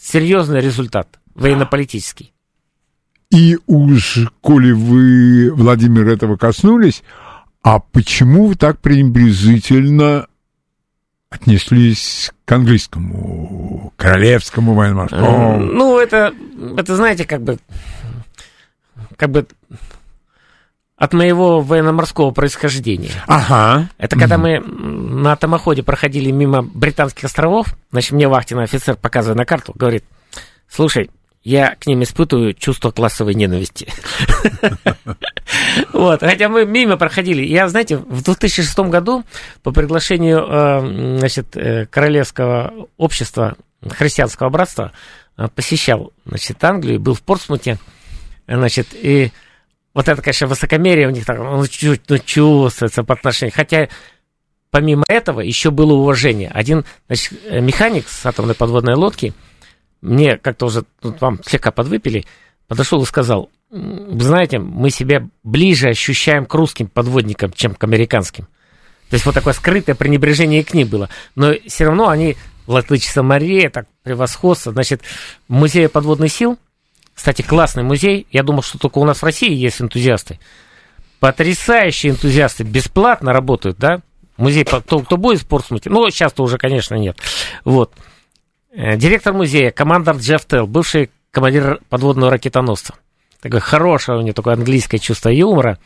серьезный результат военно-политический. И уж, коли вы, Владимир, этого коснулись, а почему вы так пренебрежительно отнеслись к английскому, королевскому военно-морскому? Ну, это, это, знаете, как бы, как бы от моего военно-морского происхождения. Ага. Это когда мы на томоходе проходили мимо Британских островов, значит, мне вахтенный офицер, показывая на карту, говорит, слушай, я к ним испытываю чувство классовой ненависти. Вот, хотя мы мимо проходили. Я, знаете, в 2006 году по приглашению, э, значит, э, Королевского общества христианского братства э, посещал, значит, Англию, был в Портсмуте, значит, и вот это, конечно, высокомерие у них так, ну, чуть, ну, чувствуется по отношению, хотя помимо этого еще было уважение. Один, значит, механик с атомной подводной лодки – мне как-то уже тут вам слегка подвыпили, подошел и сказал, вы знаете, мы себя ближе ощущаем к русским подводникам, чем к американским. То есть вот такое скрытое пренебрежение к ним было. Но все равно они в Латвичество море, так превосходство. Значит, музей подводных сил, кстати, классный музей. Я думал, что только у нас в России есть энтузиасты. Потрясающие энтузиасты бесплатно работают, да? Музей, кто, кто будет в Портсмуте, ну, сейчас-то уже, конечно, нет. Вот. Э, директор музея, командор Джефф Телл, бывший командир подводного ракетоносца. Такое хорошее у него такое английское чувство юмора.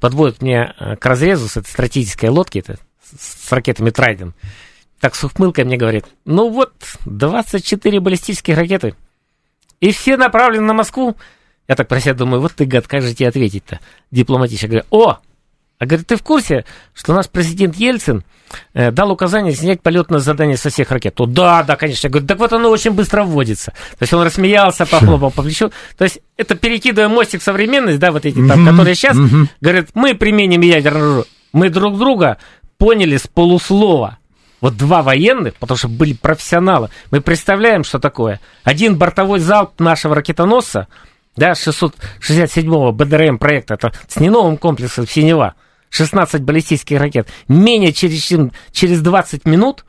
Подводит меня э, к разрезу с этой стратегической лодки, это, с ракетами Трайден. Так с ухмылкой мне говорит, ну вот, 24 баллистических ракеты. И все направлены на Москву. Я так про себя думаю, вот ты, гад, как же тебе ответить-то? Дипломатично. говорю, о, а говорит, ты в курсе, что наш президент Ельцин э, дал указание снять полетное задание со всех ракет? То да, да, конечно. Я говорю, так вот оно очень быстро вводится. То есть он рассмеялся, похлопал по плечу. То есть это перекидывая мостик современность, да, вот эти там, которые сейчас, говорят, мы применим оружие. Мы друг друга поняли с полуслова. Вот два военных, потому что были профессионалы. Мы представляем, что такое. Один бортовой залп нашего ракетоносца, да, 667-го БДРМ проекта, это с неновым комплексом «Синева», 16 баллистических ракет. Менее через, через 20 минут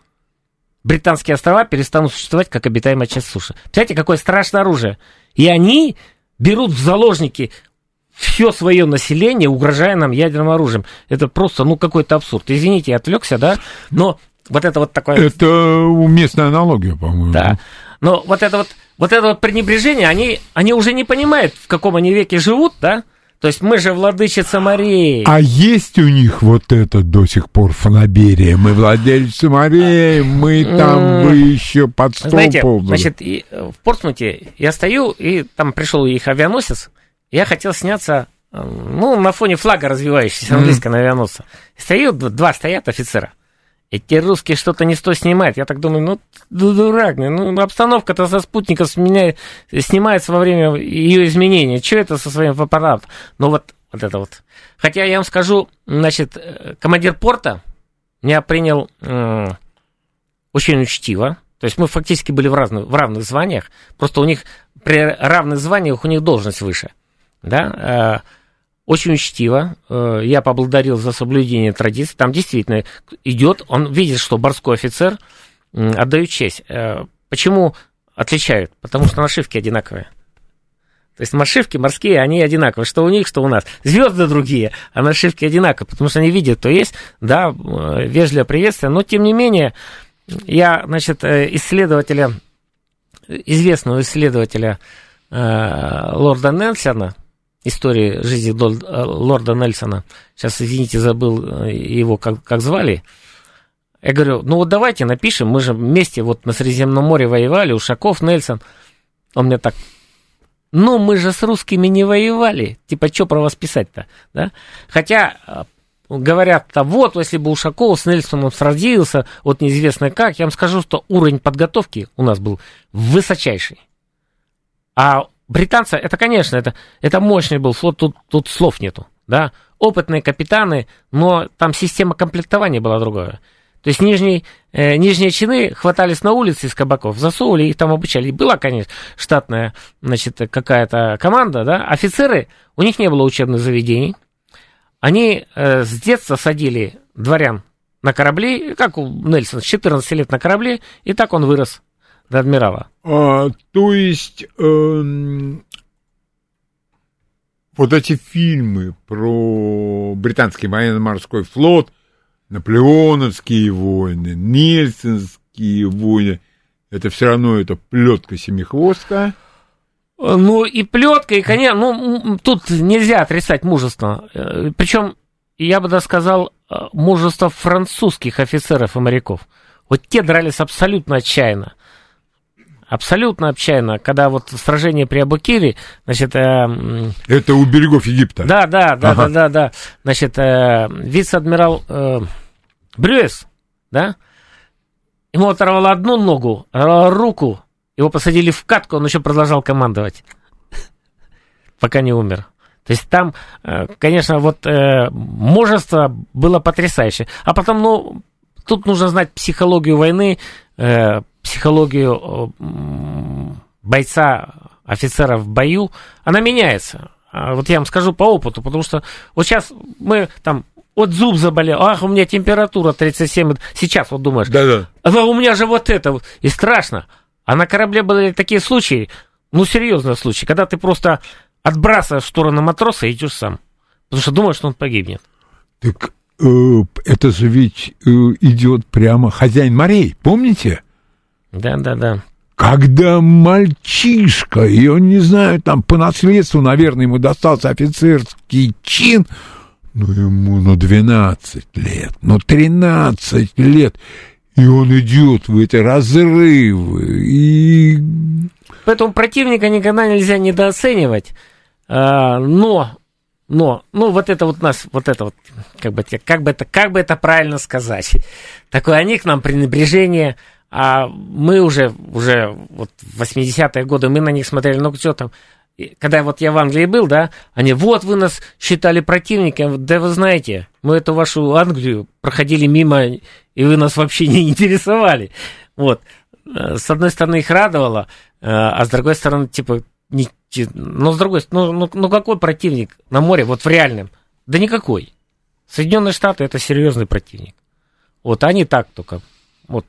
британские острова перестанут существовать как обитаемая часть суши. Представляете, какое страшное оружие. И они берут в заложники все свое население, угрожая нам ядерным оружием. Это просто, ну, какой-то абсурд. Извините, я отвлекся, да, но вот это вот такое... Это уместная аналогия, по-моему. Да. Но вот это вот, вот это вот пренебрежение, они, они уже не понимают, в каком они веке живут, да? То есть мы же владычица морей. А есть у них вот это до сих пор фанаберия? Мы владельцы морей, мы там бы еще под стол Знаете, ползали. значит, и, э, в Портсмуте я стою, и там пришел их авианосец, я хотел сняться, э, ну, на фоне флага развивающегося английского авианосца. Д- два стоят офицера. Эти русские что-то не сто снимают. Я так думаю, ну, ду- дурак, ну, обстановка-то со спутников сменя- снимается во время ее изменения. Что это со своим аппаратом? Ну, вот, вот это вот. Хотя я вам скажу, значит, э, командир порта меня принял м, очень учтиво. То есть мы фактически были в, разных, в равных званиях. Просто у них при равных званиях у них должность выше. Да? Э, очень учтиво. Э, Я поблагодарил за соблюдение традиций. Там действительно идет, он видит, что морской офицер, м, отдаю честь. Э, Почему отличают? Потому что нашивки одинаковые. То есть нашивки морские, они одинаковые, что у них, что у нас. Звезды другие, а нашивки одинаковые, потому что они видят, то есть, да, э, вежливое приветствие, но тем не менее, я, значит, исследователя, известного исследователя э, лорда Нельсона, истории жизни лорда Нельсона, сейчас, извините, забыл э, его, как, как звали, я говорю, ну вот давайте напишем, мы же вместе вот на Средиземном море воевали, Ушаков, Нельсон. Он мне так, ну мы же с русскими не воевали, типа что про вас писать-то, да? Хотя э, говорят-то, вот, если бы Ушаков с Нельсоном сразился, вот неизвестно как, я вам скажу, что уровень подготовки у нас был высочайший. А британцы, это, конечно, это, это мощный был флот, тут, тут слов нету, да? Опытные капитаны, но там система комплектования была другая. То есть нижние, э, нижние чины хватались на улице из кабаков, засовывали, их там обучали. И была, конечно, штатная, значит, какая-то команда, да, офицеры, у них не было учебных заведений. Они э, с детства садили дворян на корабли, как у Нельсона, с 14 лет на корабле, и так он вырос до адмирала. А, то есть эм, вот эти фильмы про британский военно-морской флот, наполеоновские войны, нельсонские войны, это все равно это плетка семихвостка. Ну, и плетка, и, конечно, ну, тут нельзя отрицать мужество. Причем, я бы даже сказал, э, мужество французских офицеров и моряков. Вот те дрались абсолютно отчаянно. Абсолютно отчаянно, когда вот сражение при Абукире, значит, э, Это у берегов Египта. да, да, да, Ага. да, да, да, значит, э, вице-адмирал э, Брюес, да, ему оторвало одну ногу, оторвало руку, его посадили в катку, он еще продолжал командовать, пока не умер. То есть там, э, конечно, вот э, мужество было потрясающе. А потом, ну, тут нужно знать психологию войны, э, психологию э, бойца, офицера в бою. Она меняется. А Вот я вам скажу по опыту, потому что вот сейчас мы там, вот зуб заболел, ах, у меня температура 37, сейчас вот думаешь, Да-да. а у меня же вот это, вот». и страшно. А на корабле были такие случаи, ну, серьезные случаи, когда ты просто отбрасываешь в сторону матроса и идешь сам. Потому что думаешь, что он погибнет. Так э, это же ведь э, идет прямо хозяин морей, помните? Да, да, да. Когда мальчишка, и он, не знаю, там по наследству, наверное, ему достался офицерский чин, ну, ему, ну, 12 лет, ну, 13 лет, и он идет в эти разрывы, и... Поэтому противника никогда нельзя недооценивать. А, но, но, ну вот это вот нас, вот это вот, как бы, как бы это, как бы это правильно сказать. Такое они к нам пренебрежение, а мы уже, уже вот в 80-е годы мы на них смотрели, ну что там, когда вот я в Англии был, да, они, вот вы нас считали противником, да вы знаете, мы эту вашу Англию проходили мимо, и вы нас вообще не интересовали. Вот. Э, С одной стороны, их радовало, э, а с другой стороны, типа, не, ну, с другой стороны, ну, ну, ну какой противник на море, вот в реальном? Да никакой. Соединенные Штаты это серьезный противник. Вот они так только. Вот.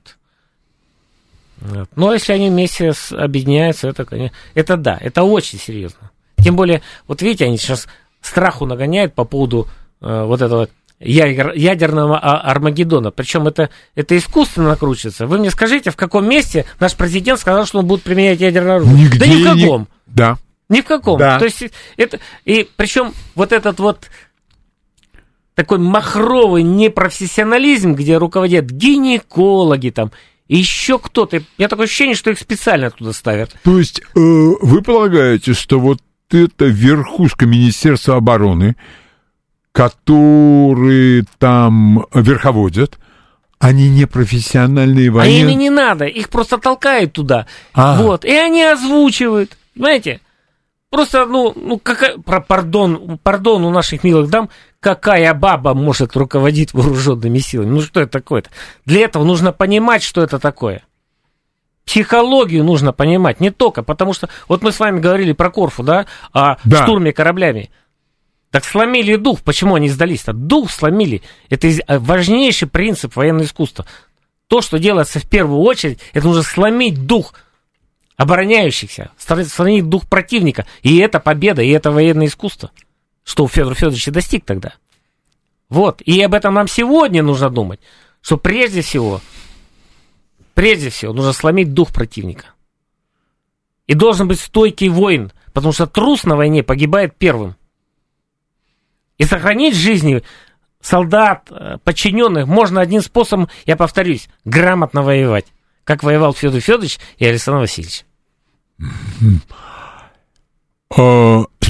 Но если они вместе с- объединяются, это, конечно, это да, это очень серьезно. Тем более, вот видите, они сейчас страху нагоняют по поводу э, вот этого ядерного а, Армагеддона. Причем это, это искусственно накручивается. Вы мне скажите, в каком месте наш президент сказал, что он будет применять ядерное оружие? Нигде да ни в каком. Ни... Да. Ни в каком. Да. То есть это и причем вот этот вот такой махровый непрофессионализм, где руководят гинекологи там, еще кто-то. У меня такое ощущение, что их специально туда ставят. То есть э, вы полагаете, что вот это верхушка Министерства обороны, которые там верховодят, они не профессиональные военные. А ими не надо, их просто толкают туда. А. Вот, и они озвучивают, понимаете? Просто, ну, ну какая, пардон, пардон у наших милых дам, какая баба может руководить вооруженными силами? Ну, что это такое-то? Для этого нужно понимать, что это такое. Психологию нужно понимать, не только, потому что, вот мы с вами говорили про Корфу, да, о да. штурме кораблями. Так сломили дух. Почему они сдались-то? Дух сломили. Это э, важнейший принцип военного искусства. То, что делается в первую очередь, это нужно сломить дух обороняющихся, сломить дух противника. И это победа, и это военное искусство. Что Федор Федорович и достиг тогда. Вот. И об этом нам сегодня нужно думать. Что прежде всего, прежде всего, нужно сломить дух противника. И должен быть стойкий воин, потому что трус на войне погибает первым. И сохранить жизни солдат, э, подчиненных можно одним способом, я повторюсь, грамотно воевать. Как воевал Федор Федорович и Александр Васильевич.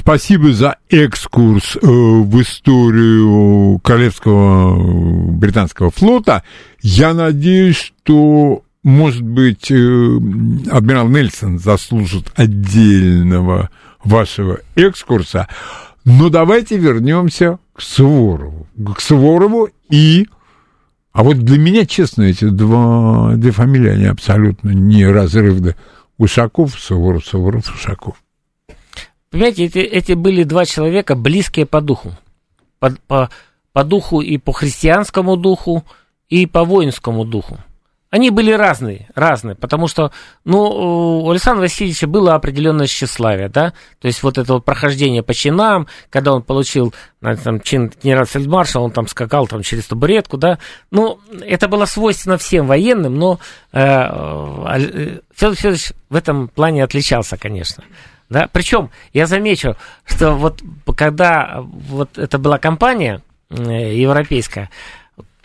Спасибо за экскурс э, в историю Королевского британского флота. Я надеюсь, что, может быть, э, адмирал Нельсон заслужит отдельного вашего экскурса. Но давайте вернемся к Суворову. К Суворову и... А вот для меня, честно, эти два, две фамилии, они абсолютно неразрывны. Ушаков, Суворов, Суворов, Ушаков. Понимаете, эти, эти были два человека, близкие по духу. По, по, по духу и по христианскому духу, и по воинскому духу. Они были разные, разные, потому что, ну, у Александра Васильевича было определенное тщеславие, да, то есть вот это вот прохождение по чинам, когда он получил там, чин генерал-фельдмаршал, он там скакал там через табуретку, да, ну, это было свойственно всем военным, но э, э, Федор Федорович в этом плане отличался, конечно. Да? Причем я замечу, что вот когда вот это была компания э, европейская,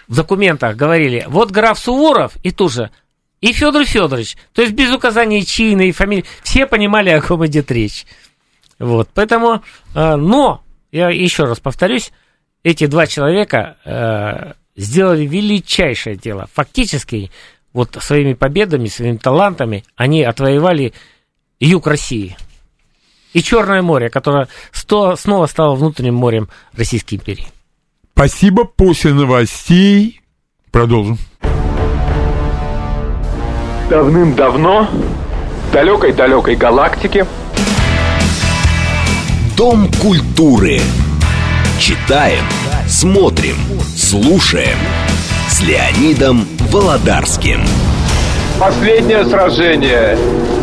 в документах говорили, вот граф Суворов, и тут же, и Федор Федорович. То есть без указания чина и фамилии. Все понимали, о ком идет речь. Вот, поэтому, э, но, я еще раз повторюсь, эти два человека э, сделали величайшее дело. Фактически, вот своими победами, своими талантами, они отвоевали юг России. И Черное море, которое сто, снова стало внутренним морем Российской империи. Спасибо. После новостей продолжим. Давным-давно в далекой-далекой галактике Дом культуры. Читаем, смотрим, слушаем с Леонидом Володарским. Последнее сражение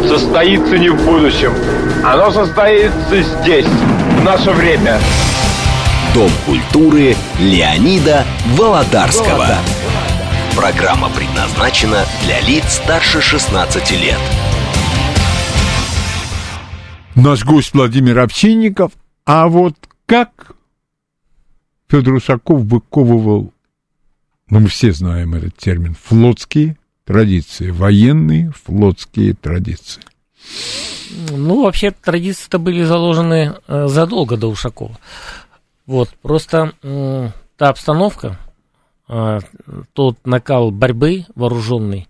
состоится не в будущем. Оно состоится здесь, в наше время. Дом культуры Леонида Володарского. Программа предназначена для лиц старше 16 лет. Наш гость Владимир Овчинников. А вот как Федор Ушаков выковывал, ну мы все знаем этот термин, флотские традиции, военные флотские традиции. Ну, вообще традиции-то были заложены э, задолго до Ушакова. Вот, просто э, та обстановка, э, тот накал борьбы вооруженный,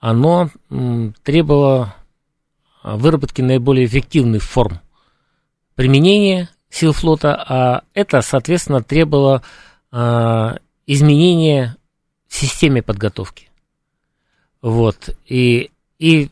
оно э, требовало выработки наиболее эффективных форм применения сил флота, а это, соответственно, требовало э, изменения в системе подготовки. Вот, и, и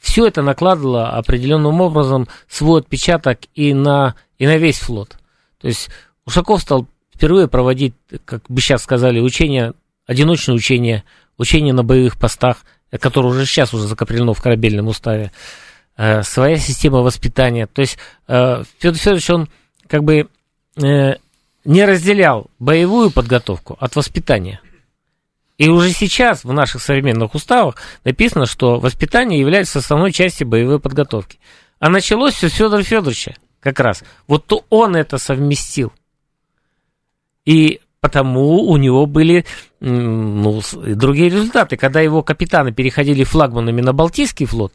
все это накладывало определенным образом свой отпечаток и на, и на весь флот. То есть Ушаков стал впервые проводить, как бы сейчас сказали, учения, одиночные учения, учения на боевых постах, которые уже сейчас уже закреплено в корабельном уставе, э, своя система воспитания. То есть э, Федор Федорович, он как бы э, не разделял боевую подготовку от воспитания. И уже сейчас в наших современных уставах написано, что воспитание является основной частью боевой подготовки. А началось все с Федора Федоровича как раз. Вот то он это совместил. И потому у него были ну, другие результаты. Когда его капитаны переходили флагманами на Балтийский флот,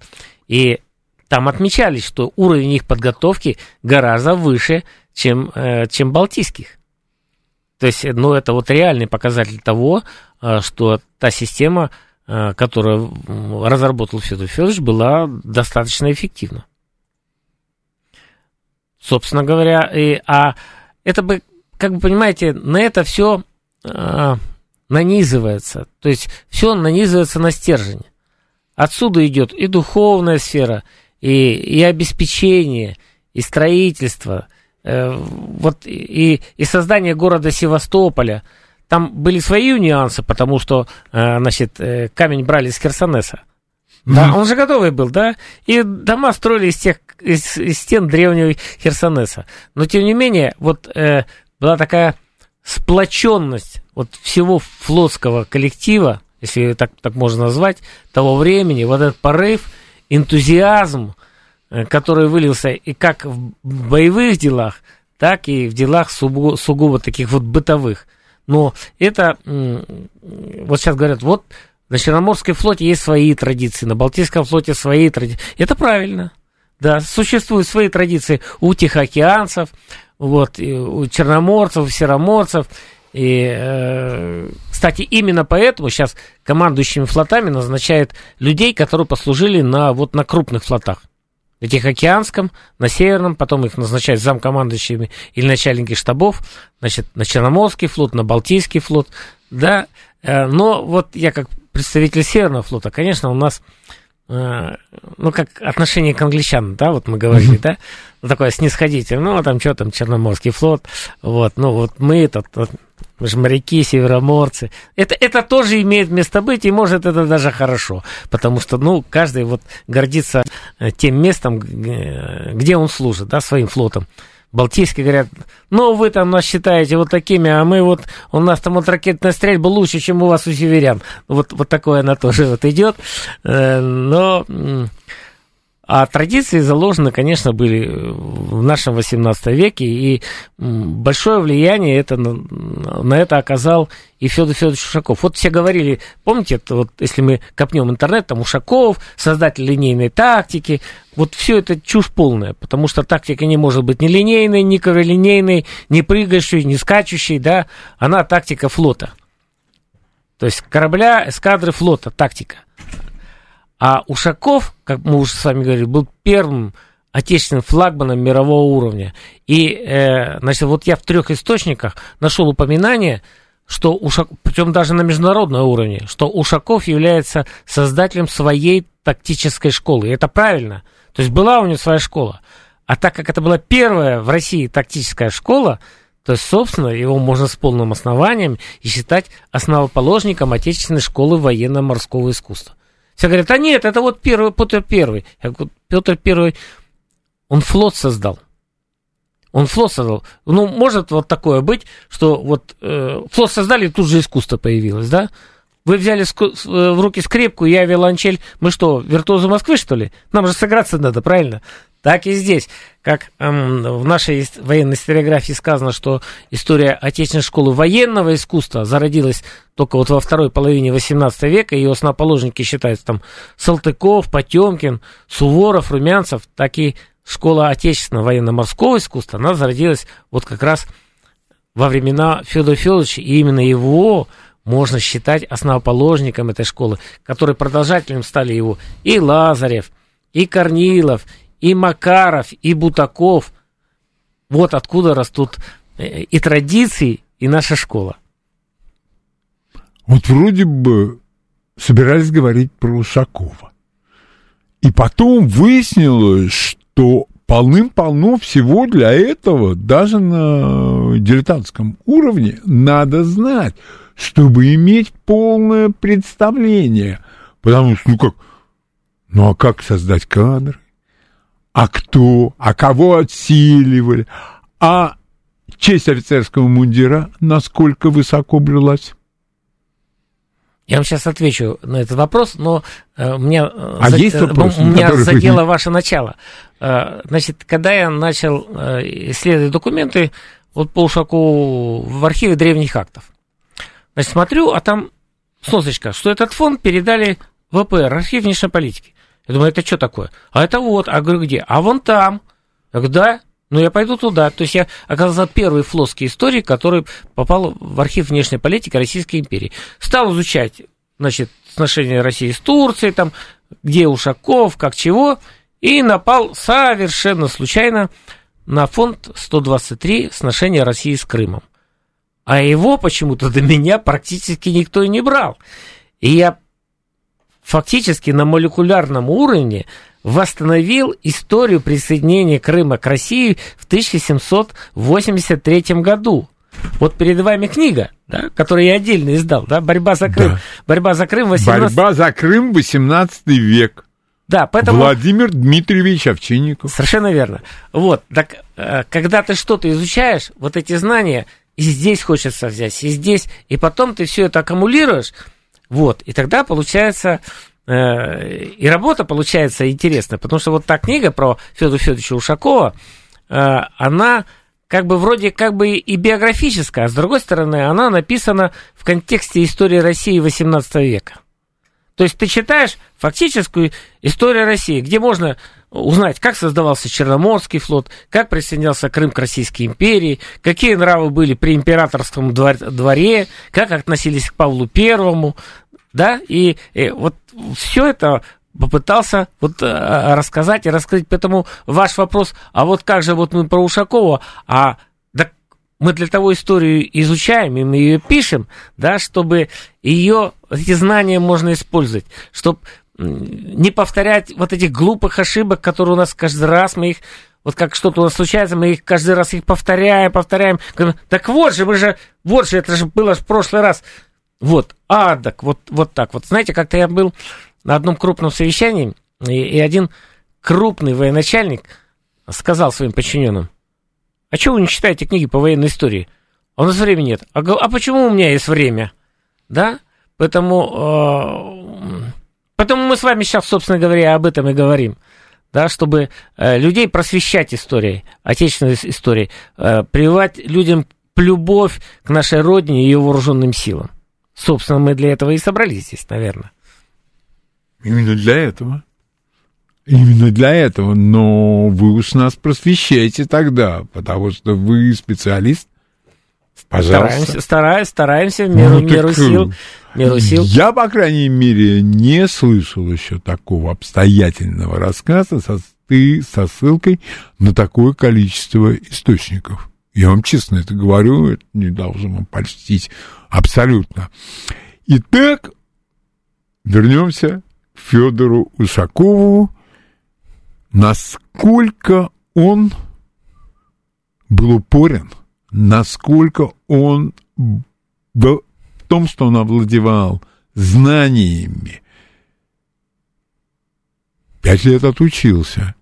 и там отмечались, что уровень их подготовки гораздо выше, чем, э, чем Балтийских. То есть, ну, это вот реальный показатель того, э, что та система, э, которую разработал Федор Федорович, была достаточно эффективна. Собственно говоря, и, а это бы, как вы понимаете, на это все а, нанизывается. То есть все нанизывается на стержень. Отсюда идет и духовная сфера, и, и обеспечение, и строительство, э, вот, и, и создание города Севастополя. Там были свои нюансы, потому что, э, значит, э, камень брали из Херсонеса. Да, он же готовый был, да? И дома строили из тех из, из стен древнего Херсонеса. Но тем не менее, вот э, была такая сплоченность вот всего флотского коллектива, если так, так можно назвать, того времени, вот этот порыв, энтузиазм, э, который вылился и как в боевых делах, так и в делах сугубо, сугубо таких вот бытовых. Но это, вот сейчас говорят, вот на Черноморской флоте есть свои традиции, на Балтийском флоте свои традиции. Это правильно. Да, существуют свои традиции у тихоокеанцев, вот, у черноморцев, у сероморцев. И, э, кстати, именно поэтому сейчас командующими флотами назначают людей, которые послужили на, вот, на крупных флотах. На Тихоокеанском, на Северном, потом их назначают замкомандующими или начальники штабов, значит, на Черноморский флот, на Балтийский флот, да, э, но вот я как представитель Северного флота, конечно, у нас, ну, как отношение к англичанам, да, вот мы говорили, да, ну, такое снисходительное, ну, там, что там, Черноморский флот, вот, ну, вот мы этот, вот, мы же моряки, североморцы. Это, это тоже имеет место быть, и может это даже хорошо, потому что, ну, каждый вот гордится э, тем местом, где он служит, да, своим флотом. Балтийские говорят, ну, вы там нас считаете вот такими, а мы вот, у нас там вот ракетная стрельба лучше, чем у вас у северян. Вот, вот такое она тоже вот идет. Э, но а традиции заложены, конечно, были в нашем 18 веке, и большое влияние это, на это оказал и Федор Федорович Ушаков. Вот все говорили, помните, это вот если мы копнем интернет, там Ушаков, создатель линейной тактики, вот все это чушь полная, потому что тактика не может быть ни линейной, ни королинейной, ни прыгающей, ни скачущей, да, она тактика флота. То есть корабля, эскадры флота, тактика – а Ушаков, как мы уже с вами говорили, был первым отечественным флагманом мирового уровня. И, э, значит, вот я в трех источниках нашел упоминание, что Ушаков, причем даже на международном уровне, что Ушаков является создателем своей тактической школы. И это правильно. То есть была у него своя школа. А так как это была первая в России тактическая школа, то есть, собственно, его можно с полным основанием и считать основоположником отечественной школы военно-морского искусства. Все говорят, а нет, это вот первый, Петр Первый. Я говорю, Петр Первый, он флот создал. Он флот создал. Ну, может вот такое быть, что вот э, флот создали, и тут же искусство появилось, да? Вы взяли э, в руки скрипку, я виолончель. Мы что, виртуозы Москвы, что ли? Нам же сыграться надо, правильно? Так и здесь. Как эм, в нашей военной историографии сказано, что история отечественной школы военного искусства зародилась только вот во второй половине 18 века. Ее основоположники считаются там Салтыков, Потемкин, Суворов, Румянцев. Так и школа отечественного военно-морского искусства, она зародилась вот как раз во времена Федора Федоровича. И именно его можно считать основоположником этой школы, которые продолжателем стали его и Лазарев, и Корнилов, и Макаров, и Бутаков. Вот откуда растут э, и традиции, и наша школа. Вот вроде бы собирались говорить про Ушакова. И потом выяснилось, что полным-полно всего для этого, даже на дилетантском уровне, надо знать, чтобы иметь полное представление. Потому что, ну как, ну а как создать кадры? А кто, а кого отсиливали, а честь офицерского мундира насколько высоко блюлась? Я вам сейчас отвечу на этот вопрос, но э, меня, э, а за, есть э, меня задело вы... ваше начало. Э, значит, когда я начал э, исследовать документы вот по Ушакову в архиве древних актов, значит, смотрю, а там сносочка, что этот фонд передали ВПР, архив внешней политики. Я думаю, это что такое? А это вот, а говорю, где? А вон там. Я да, ну я пойду туда. То есть я оказался первый флотский историк, который попал в архив внешней политики Российской империи. Стал изучать, значит, отношения России с Турцией, там, где Ушаков, как чего, и напал совершенно случайно на фонд 123 сношения России с Крымом. А его почему-то до меня практически никто и не брал. И я фактически на молекулярном уровне восстановил историю присоединения Крыма к России в 1783 году. Вот перед вами книга, да, которую я отдельно издал, да, «Борьба за Крым». Да. «Борьба за Крым» 18... Борьба за Крым 18 век. Да, поэтому... Владимир Дмитриевич Овчинников. Совершенно верно. Вот, так, э, когда ты что-то изучаешь, вот эти знания и здесь хочется взять, и здесь, и потом ты все это аккумулируешь, вот, и тогда получается э, и работа получается интересная, потому что вот та книга про Федора Федоровича Ушакова, э, она как бы вроде как бы и биографическая, а с другой стороны, она написана в контексте истории России XVIII века. То есть ты читаешь фактическую историю России, где можно узнать, как создавался Черноморский флот, как присоединялся Крым к Российской империи, какие нравы были при императорском дворе, как относились к Павлу Первому, да, и, и вот все это попытался вот э, рассказать и раскрыть. Поэтому ваш вопрос, а вот как же вот мы про Ушакова, а да, мы для того историю изучаем, и мы ее пишем, да, чтобы ее, эти знания можно использовать, чтобы не повторять вот этих глупых ошибок, которые у нас каждый раз, мы их вот как что-то у нас случается, мы их каждый раз их повторяем, повторяем. Так вот же, мы же, вот же, это же было в прошлый раз. Вот, а, так, вот, вот так вот. Знаете, как-то я был на одном крупном совещании, и, и один крупный военачальник сказал своим подчиненным, а чего вы не читаете книги по военной истории? А у нас времени нет. А, а почему у меня есть время? Да? Поэтому, э, поэтому мы с вами сейчас, собственно говоря, об этом и говорим. Да, чтобы э, людей просвещать историей, отечественной историей, э, прививать людям любовь к нашей родине и ее вооруженным силам. Собственно, мы для этого и собрались здесь, наверное. Именно для этого. Именно для этого. Но вы уж нас просвещаете тогда, потому что вы специалист. Пожалуйста. Стараемся, стараемся, стараемся в меру, ну, меру сил. Меру сил. Я, по крайней мере, не слышал еще такого обстоятельного рассказа со, ты, со ссылкой на такое количество источников. Я вам честно это говорю, это не должно польстить абсолютно. Итак, вернемся к Федору Ушакову. Насколько он был упорен, насколько он в том, что он овладевал знаниями, пять лет отучился.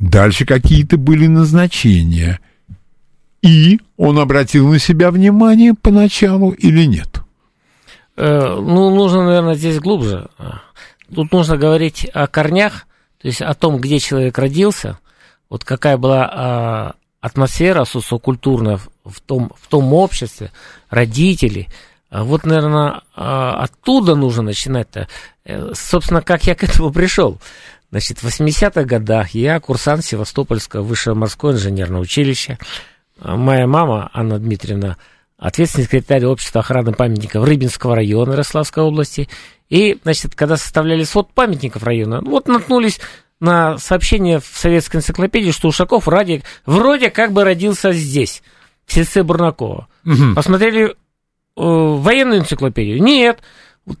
Дальше какие-то были назначения – и он обратил на себя внимание поначалу или нет? Э, ну, нужно, наверное, здесь глубже. Тут нужно говорить о корнях, то есть о том, где человек родился, вот какая была а, атмосфера социокультурная в том, в том обществе, родители. А вот, наверное, а, оттуда нужно начинать-то. Э, собственно, как я к этому пришел. Значит, в 80-х годах я курсант Севастопольского высшего морского инженерного училища. А моя мама, Анна Дмитриевна, ответственный секретарь общества охраны памятников Рыбинского района Ярославской области. И, значит, когда составляли свод памятников района, вот наткнулись на сообщение в советской энциклопедии, что Ушаков ради, вроде как бы родился здесь, в сельце Бурнакова. Угу. Посмотрели э, военную энциклопедию. Нет,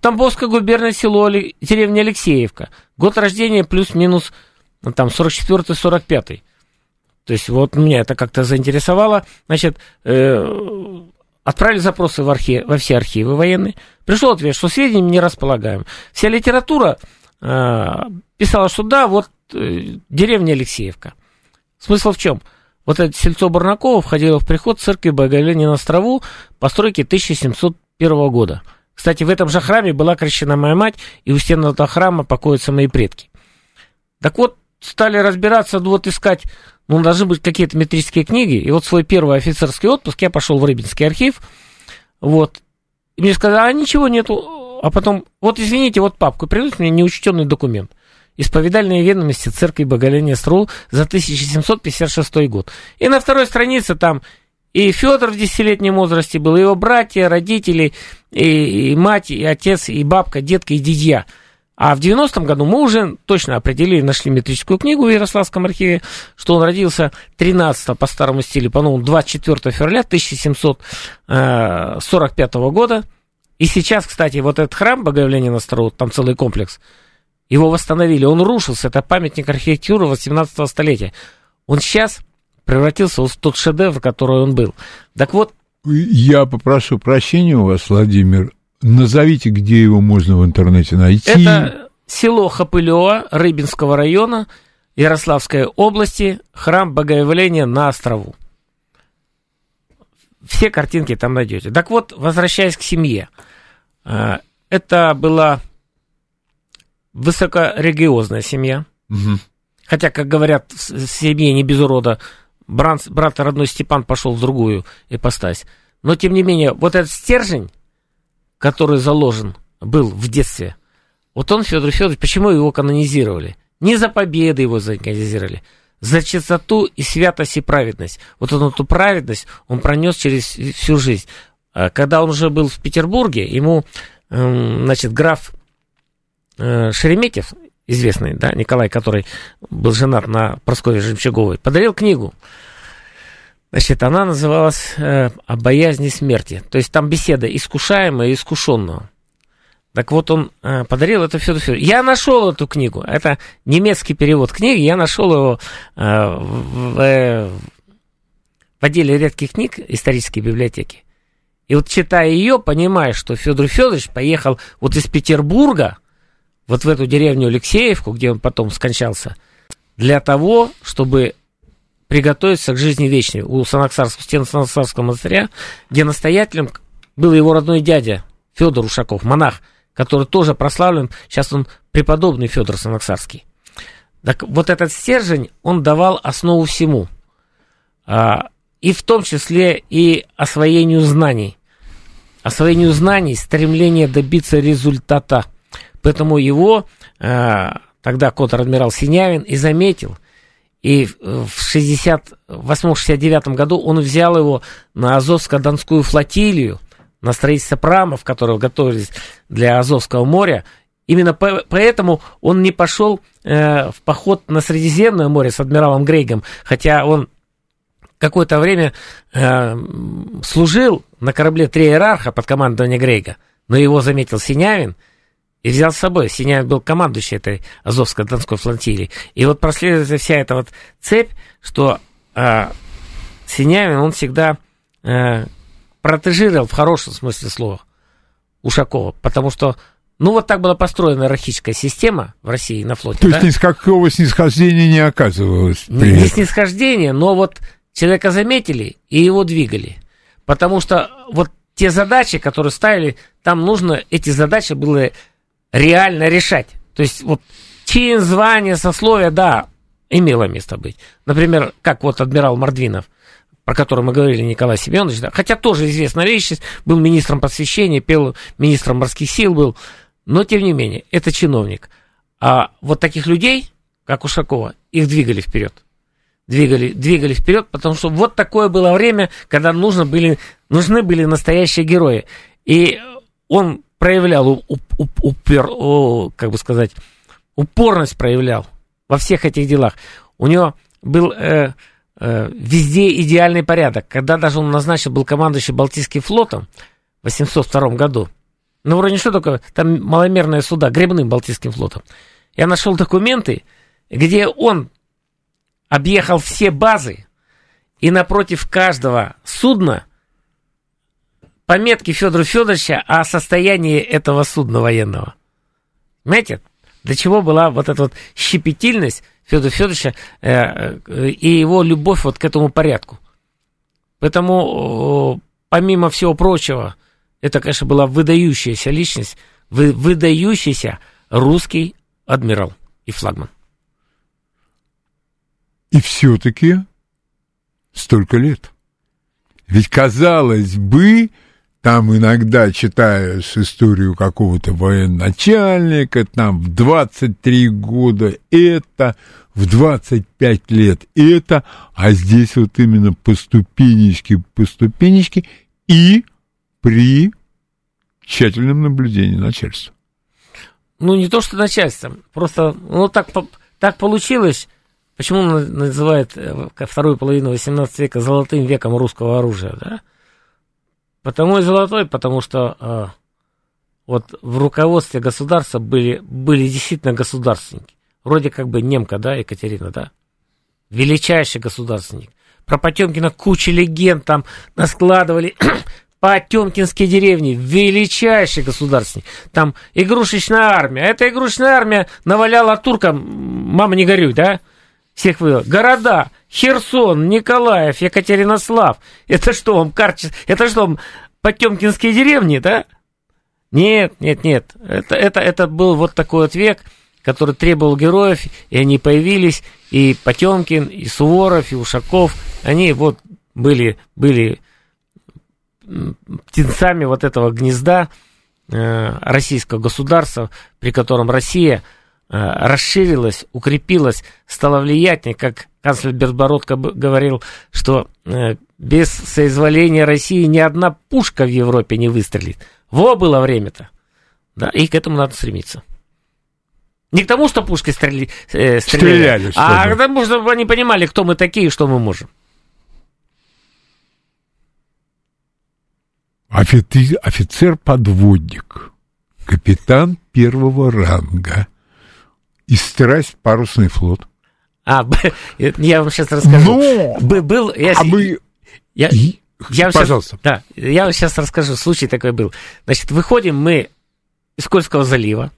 Тамбовское губернное село, деревня Алексеевка. Год рождения плюс-минус ну, там 44-45. То есть вот меня это как-то заинтересовало. Значит, э, отправили запросы в архив, во все архивы военные. Пришел ответ, что сведениями не располагаем. Вся литература э, писала, что да, вот э, деревня Алексеевка. Смысл в чем? вот это сельцо Барнакова входило в приход церкви Богоявления на Острову постройки 1701 года. Кстати, в этом же храме была крещена моя мать, и у стен этого храма покоятся мои предки. Так вот, стали разбираться, вот искать, ну, должны быть какие-то метрические книги, и вот свой первый офицерский отпуск я пошел в Рыбинский архив, вот, и мне сказали, а ничего нету, а потом, вот извините, вот папку, приносит мне неучтенный документ. Исповедальные ведомости Церкви Боголения СРУ за 1756 год. И на второй странице там и Федор в десятилетнем возрасте был, и его братья, родители, и, и мать, и отец, и бабка, детка, и дядья. А в 90-м году мы уже точно определили, нашли метрическую книгу в Ярославском архиве, что он родился 13 по старому стилю, по-новому 24 февраля 1745 э, года. И сейчас, кстати, вот этот храм Богоявления на Стару, там целый комплекс – его восстановили, он рушился, это памятник архитектуры 18 столетия. Он сейчас превратился в тот шедевр, который он был. Так вот... Я попрошу прощения у вас, Владимир. Назовите, где его можно в интернете найти. Это село Хапылева Рыбинского района Ярославской области, храм Богоявления на острову. Все картинки там найдете. Так вот, возвращаясь к семье. Э, это была высокорелигиозная семья. Угу. Хотя, как говорят, в семье не без урода, брат, брат родной Степан пошел в другую ипостась. Но, тем не менее, вот этот стержень, который заложен был в детстве, вот он, Федор Федорович, почему его канонизировали? Не за победы его канонизировали, за чистоту и святость и праведность. Вот он эту праведность он пронес через всю жизнь. А когда он уже был в Петербурге, ему, эм, значит, граф Э, Шереметьев, известный, да, Николай, который был женат на Прасковье Жемчуговой, подарил книгу. Значит, она называлась э, «О боязни смерти». То есть там беседа искушаемая и искушенного. Так вот, он э, подарил это Федору Федоровичу. Я нашел эту книгу. Это немецкий перевод книги. Я нашел его э, в, э, в отделе редких книг исторической библиотеки. И вот читая ее, понимаешь, что Федор Федорович поехал вот из Петербурга вот в эту деревню Алексеевку, где он потом скончался, для того, чтобы приготовиться к жизни вечной у Санаксарского, стен Санаксарского монастыря, где настоятелем был его родной дядя Федор Ушаков, монах, который тоже прославлен, сейчас он преподобный Федор Санаксарский. Так вот этот стержень, он давал основу всему, а, и в том числе и освоению знаний. Освоению знаний, стремление добиться результата – Поэтому его э, тогда контр-адмирал Синявин и заметил. И в 68-69 году он взял его на Азовско-Донскую флотилию, на строительство прамов, которые готовились для Азовского моря. Именно по- поэтому он не пошел э, в поход на Средиземное море с адмиралом Грейгом, хотя он какое-то время э, служил на корабле «Три иерарха» под командованием Грейга, но его заметил Синявин – и взял с собой. Синяев был командующий этой Азовско-Донской флотилии. И вот проследуется вся эта вот цепь, что э, Синявин, он всегда э, протежировал в хорошем смысле слова Ушакова, потому что ну, вот так была построена иерархическая система в России на флоте. То да? есть никакого снисхождения не оказывалось? Не, не снисхождение, но вот человека заметили и его двигали. Потому что вот те задачи, которые ставили, там нужно эти задачи было реально решать. То есть вот чин, звание, сословие, да, имело место быть. Например, как вот адмирал Мордвинов, про которого мы говорили, Николай Семенович, да, хотя тоже известная личность, был министром посвящения, пел министром морских сил был, но тем не менее, это чиновник. А вот таких людей, как Ушакова, их двигали вперед. Двигали, двигали вперед, потому что вот такое было время, когда нужно были, нужны были настоящие герои. И он проявлял уп, уп, упер, как бы сказать, упорность проявлял во всех этих делах. У него был э, э, везде идеальный порядок. Когда даже он назначил, был командующий Балтийским флотом в 802 году, ну, вроде что такое, там маломерные суда, гребным Балтийским флотом. Я нашел документы, где он объехал все базы, и напротив каждого судна пометки Федора Федоровича о состоянии этого судна военного. Понимаете, для чего была вот эта вот щепетильность Федора Федоровича и его любовь вот к этому порядку. Поэтому, помимо всего прочего, это, конечно, была выдающаяся личность, выдающийся русский адмирал и флагман. И все-таки столько лет. Ведь, казалось бы, там иногда читаешь историю какого-то военачальника, там в 23 года это, в 25 лет это, а здесь вот именно по ступенечке, по ступенечке и при тщательном наблюдении начальства. Ну, не то, что начальством, просто, ну, так, так получилось, почему называют э, вторую половину 18 века золотым веком русского оружия, да? Потому и золотой, потому что э, вот в руководстве государства были, были действительно государственники. Вроде как бы немка, да, Екатерина, да? Величайший государственник. Про Потемкина куча легенд там наскладывали. Потемкинские деревни, величайший государственник. Там игрушечная армия. Эта игрушечная армия наваляла туркам, мама не горюй, да? Всех вывела. Города, Херсон, Николаев, Екатеринослав. Это что вам, Карчес? Это что вам, Потемкинские деревни, да? Нет, нет, нет. Это, это, это был вот такой вот век, который требовал героев, и они появились, и Потемкин, и Суворов, и Ушаков, они вот были, были птенцами вот этого гнезда э, российского государства, при котором Россия э, расширилась, укрепилась, стала влиятельнее, как канцлер Бербородко говорил, что э, без соизволения России ни одна пушка в Европе не выстрелит. Во было время-то. Да, и к этому надо стремиться. Не к тому, что пушки стреляли, э, стреляли, стреляли а к тому, чтобы они понимали, кто мы такие и что мы можем. Офицер-подводник, капитан первого ранга и страсть парусный флот. А, я вам сейчас расскажу. Но, был, я, а мы... я, я Пожалуйста. Сейчас, да, я вам сейчас расскажу. Случай такой был. Значит, выходим мы из Кольского залива,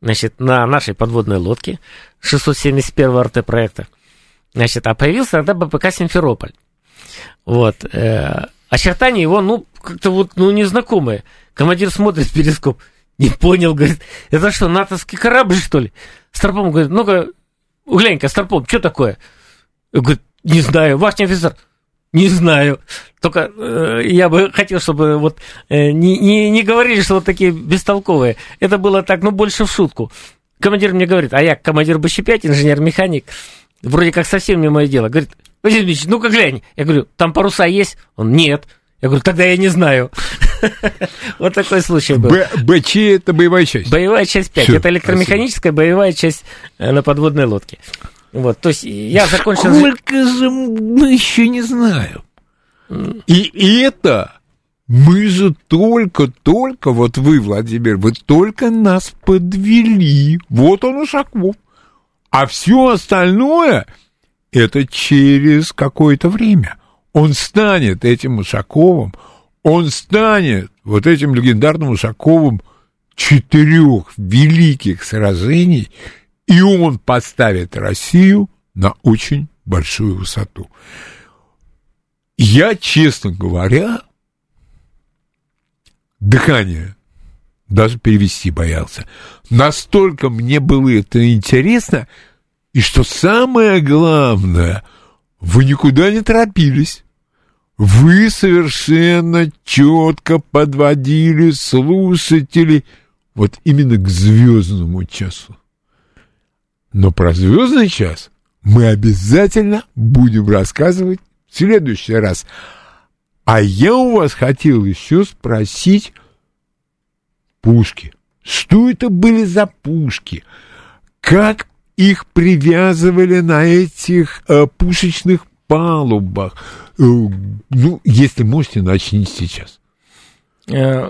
значит, на нашей подводной лодке 671 РТ-проекта. Значит, а появился тогда БПК «Симферополь». Вот. Э, очертания его, ну, как-то вот, ну, незнакомые. Командир смотрит в перископ, не понял, говорит, это что, натовский корабль, что ли? Старпом говорит, ну-ка, глянь-ка, Старпом, что такое? Говорит, не знаю, ваш офицер, не знаю. Только э, я бы хотел, чтобы вот э, не, не, не говорили, что вот такие бестолковые. Это было так, ну, больше в шутку. Командир мне говорит, а я командир БЩ-5, инженер-механик, вроде как совсем не мое дело. Говорит, Василий Дмитриевич, ну-ка глянь. Я говорю, там паруса есть? Он, нет. Я говорю, тогда я не знаю. Вот такой случай был. БЧ – это боевая часть? Боевая часть 5. Это электромеханическая боевая часть э, на подводной лодке. Вот, то есть я закончил... Сколько же мы еще не знаем. И это мы же только-только, вот вы, Владимир, вы только нас подвели. Вот он Ушаков. А все остальное это через какое-то время он станет этим Ушаковым, он станет вот этим легендарным Ушаковым четырех великих сражений, и он поставит Россию на очень большую высоту. Я, честно говоря, дыхание даже перевести боялся. Настолько мне было это интересно, и что самое главное – вы никуда не торопились. Вы совершенно четко подводили слушателей вот именно к звездному часу. Но про звездный час мы обязательно будем рассказывать в следующий раз. А я у вас хотел еще спросить пушки. Что это были за пушки? Как их привязывали на этих э, пушечных палубах. Э, ну, если можете, начните сейчас. Э,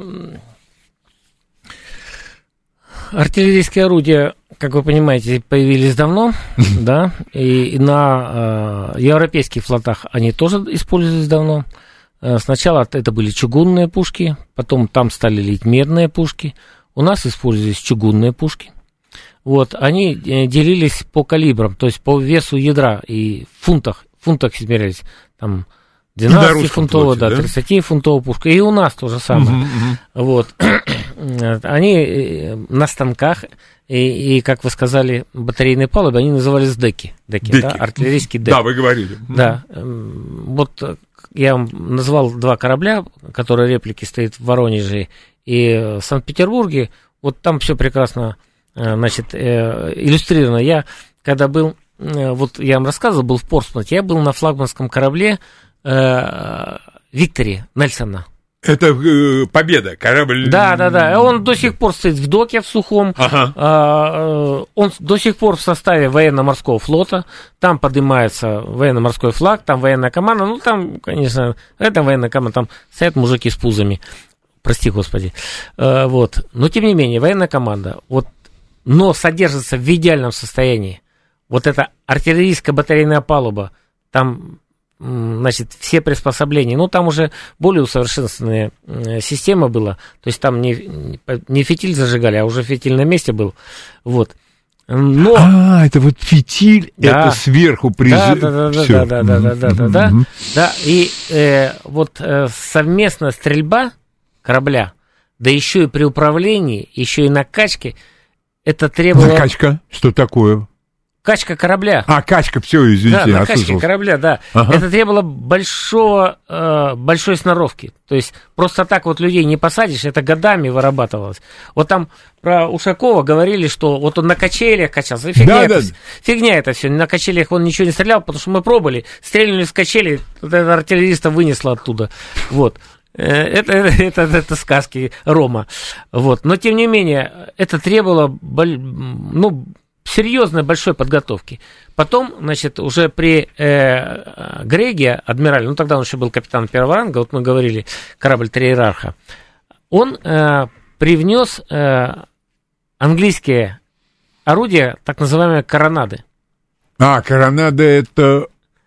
артиллерийские орудия, как вы понимаете, появились давно, да, и на э, европейских флотах они тоже использовались давно. Э, сначала это были чугунные пушки, потом там стали лить медные пушки. У нас использовались чугунные пушки – вот, они делились по калибрам, то есть по весу ядра и в фунтах, в фунтах измерялись. Там 12-фунтовая, да, да? 30-фунтовая пушка. И у нас то же самое. Угу, угу. Вот. Они э, на станках, и, и, как вы сказали, батарейные палубы, они назывались деки. Деки, деки. Да? артиллерийские деки. Да, вы говорили. Да. Эм, вот я вам назвал два корабля, которые реплики стоят в Воронеже и в Санкт-Петербурге. Вот там все прекрасно Э, значит, э, иллюстрировано. Я, когда был, э, вот я вам рассказывал, был в Портсмуте, я был на флагманском корабле Виктори Нельсона. Это э, победа, корабль. Да, да, да. Он до сих пор стоит в доке в сухом. Ага. А, он до сих пор в составе военно-морского флота. Там поднимается военно-морской флаг, там военная команда. Ну, там, конечно, это военная команда, там стоят мужики с пузами. Прости, господи. А, вот. Но, тем не менее, военная команда. Вот но содержится в идеальном состоянии. Вот эта артиллерийская батарейная палуба, там, значит, все приспособления, ну, там уже более усовершенствованная система была, то есть там не, не фитиль зажигали, а уже фитиль на месте был, вот. Но... А, это вот фитиль, да. это сверху прижи... Да, да, да, да, да, да, да, да, да, да, да, и э, вот э, совместная стрельба корабля, да еще и при управлении, еще и накачке, это требовало... Накачка? Что такое? Качка корабля. А, качка, все, извините. Да, накачка корабля, да. Ага. Это требовало большого, э, большой сноровки. То есть просто так вот людей не посадишь, это годами вырабатывалось. Вот там про Ушакова говорили, что вот он на качелях качался. Фигня, да, это, да. фигня это все. На качелях он ничего не стрелял, потому что мы пробовали. Стрельнули с качели, вот это артиллериста вынесло оттуда. Вот. Э, это, это, это, это сказки Рома. Вот. Но, тем не менее, это требовало ну, серьезной большой подготовки. Потом, значит, уже при э, Греге, адмирале, ну тогда он еще был капитан первого ранга, вот мы говорили, корабль Триерарха, он э, привнес э, английские орудия, так называемые коронады. А, коронады это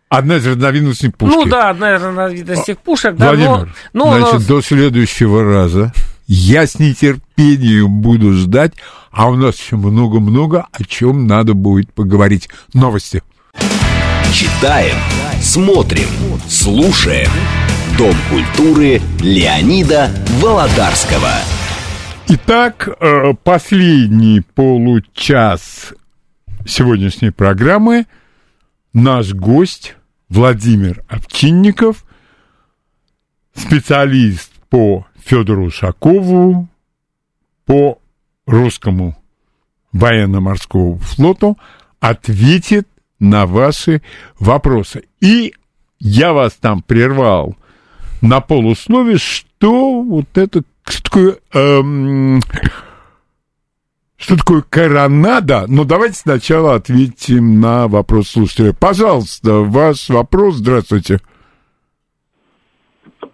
Одна из разновидностей пушки. Ну да, одна из разновидностей пушек. Да, Владимир, но, но, значит, но... до следующего раза я с нетерпением буду ждать, а у нас еще много-много, о чем надо будет поговорить. Новости. Читаем, смотрим, слушаем. Дом культуры Леонида Володарского. Итак, э, последний получас сегодняшней программы наш гость Владимир Овчинников, специалист по Федору Ушакову, по русскому военно-морскому флоту, ответит на ваши вопросы. И я вас там прервал на полусловие, что вот это что такое эм, что такое коронада? Но давайте сначала ответим на вопрос слушателя. Пожалуйста, ваш вопрос. Здравствуйте.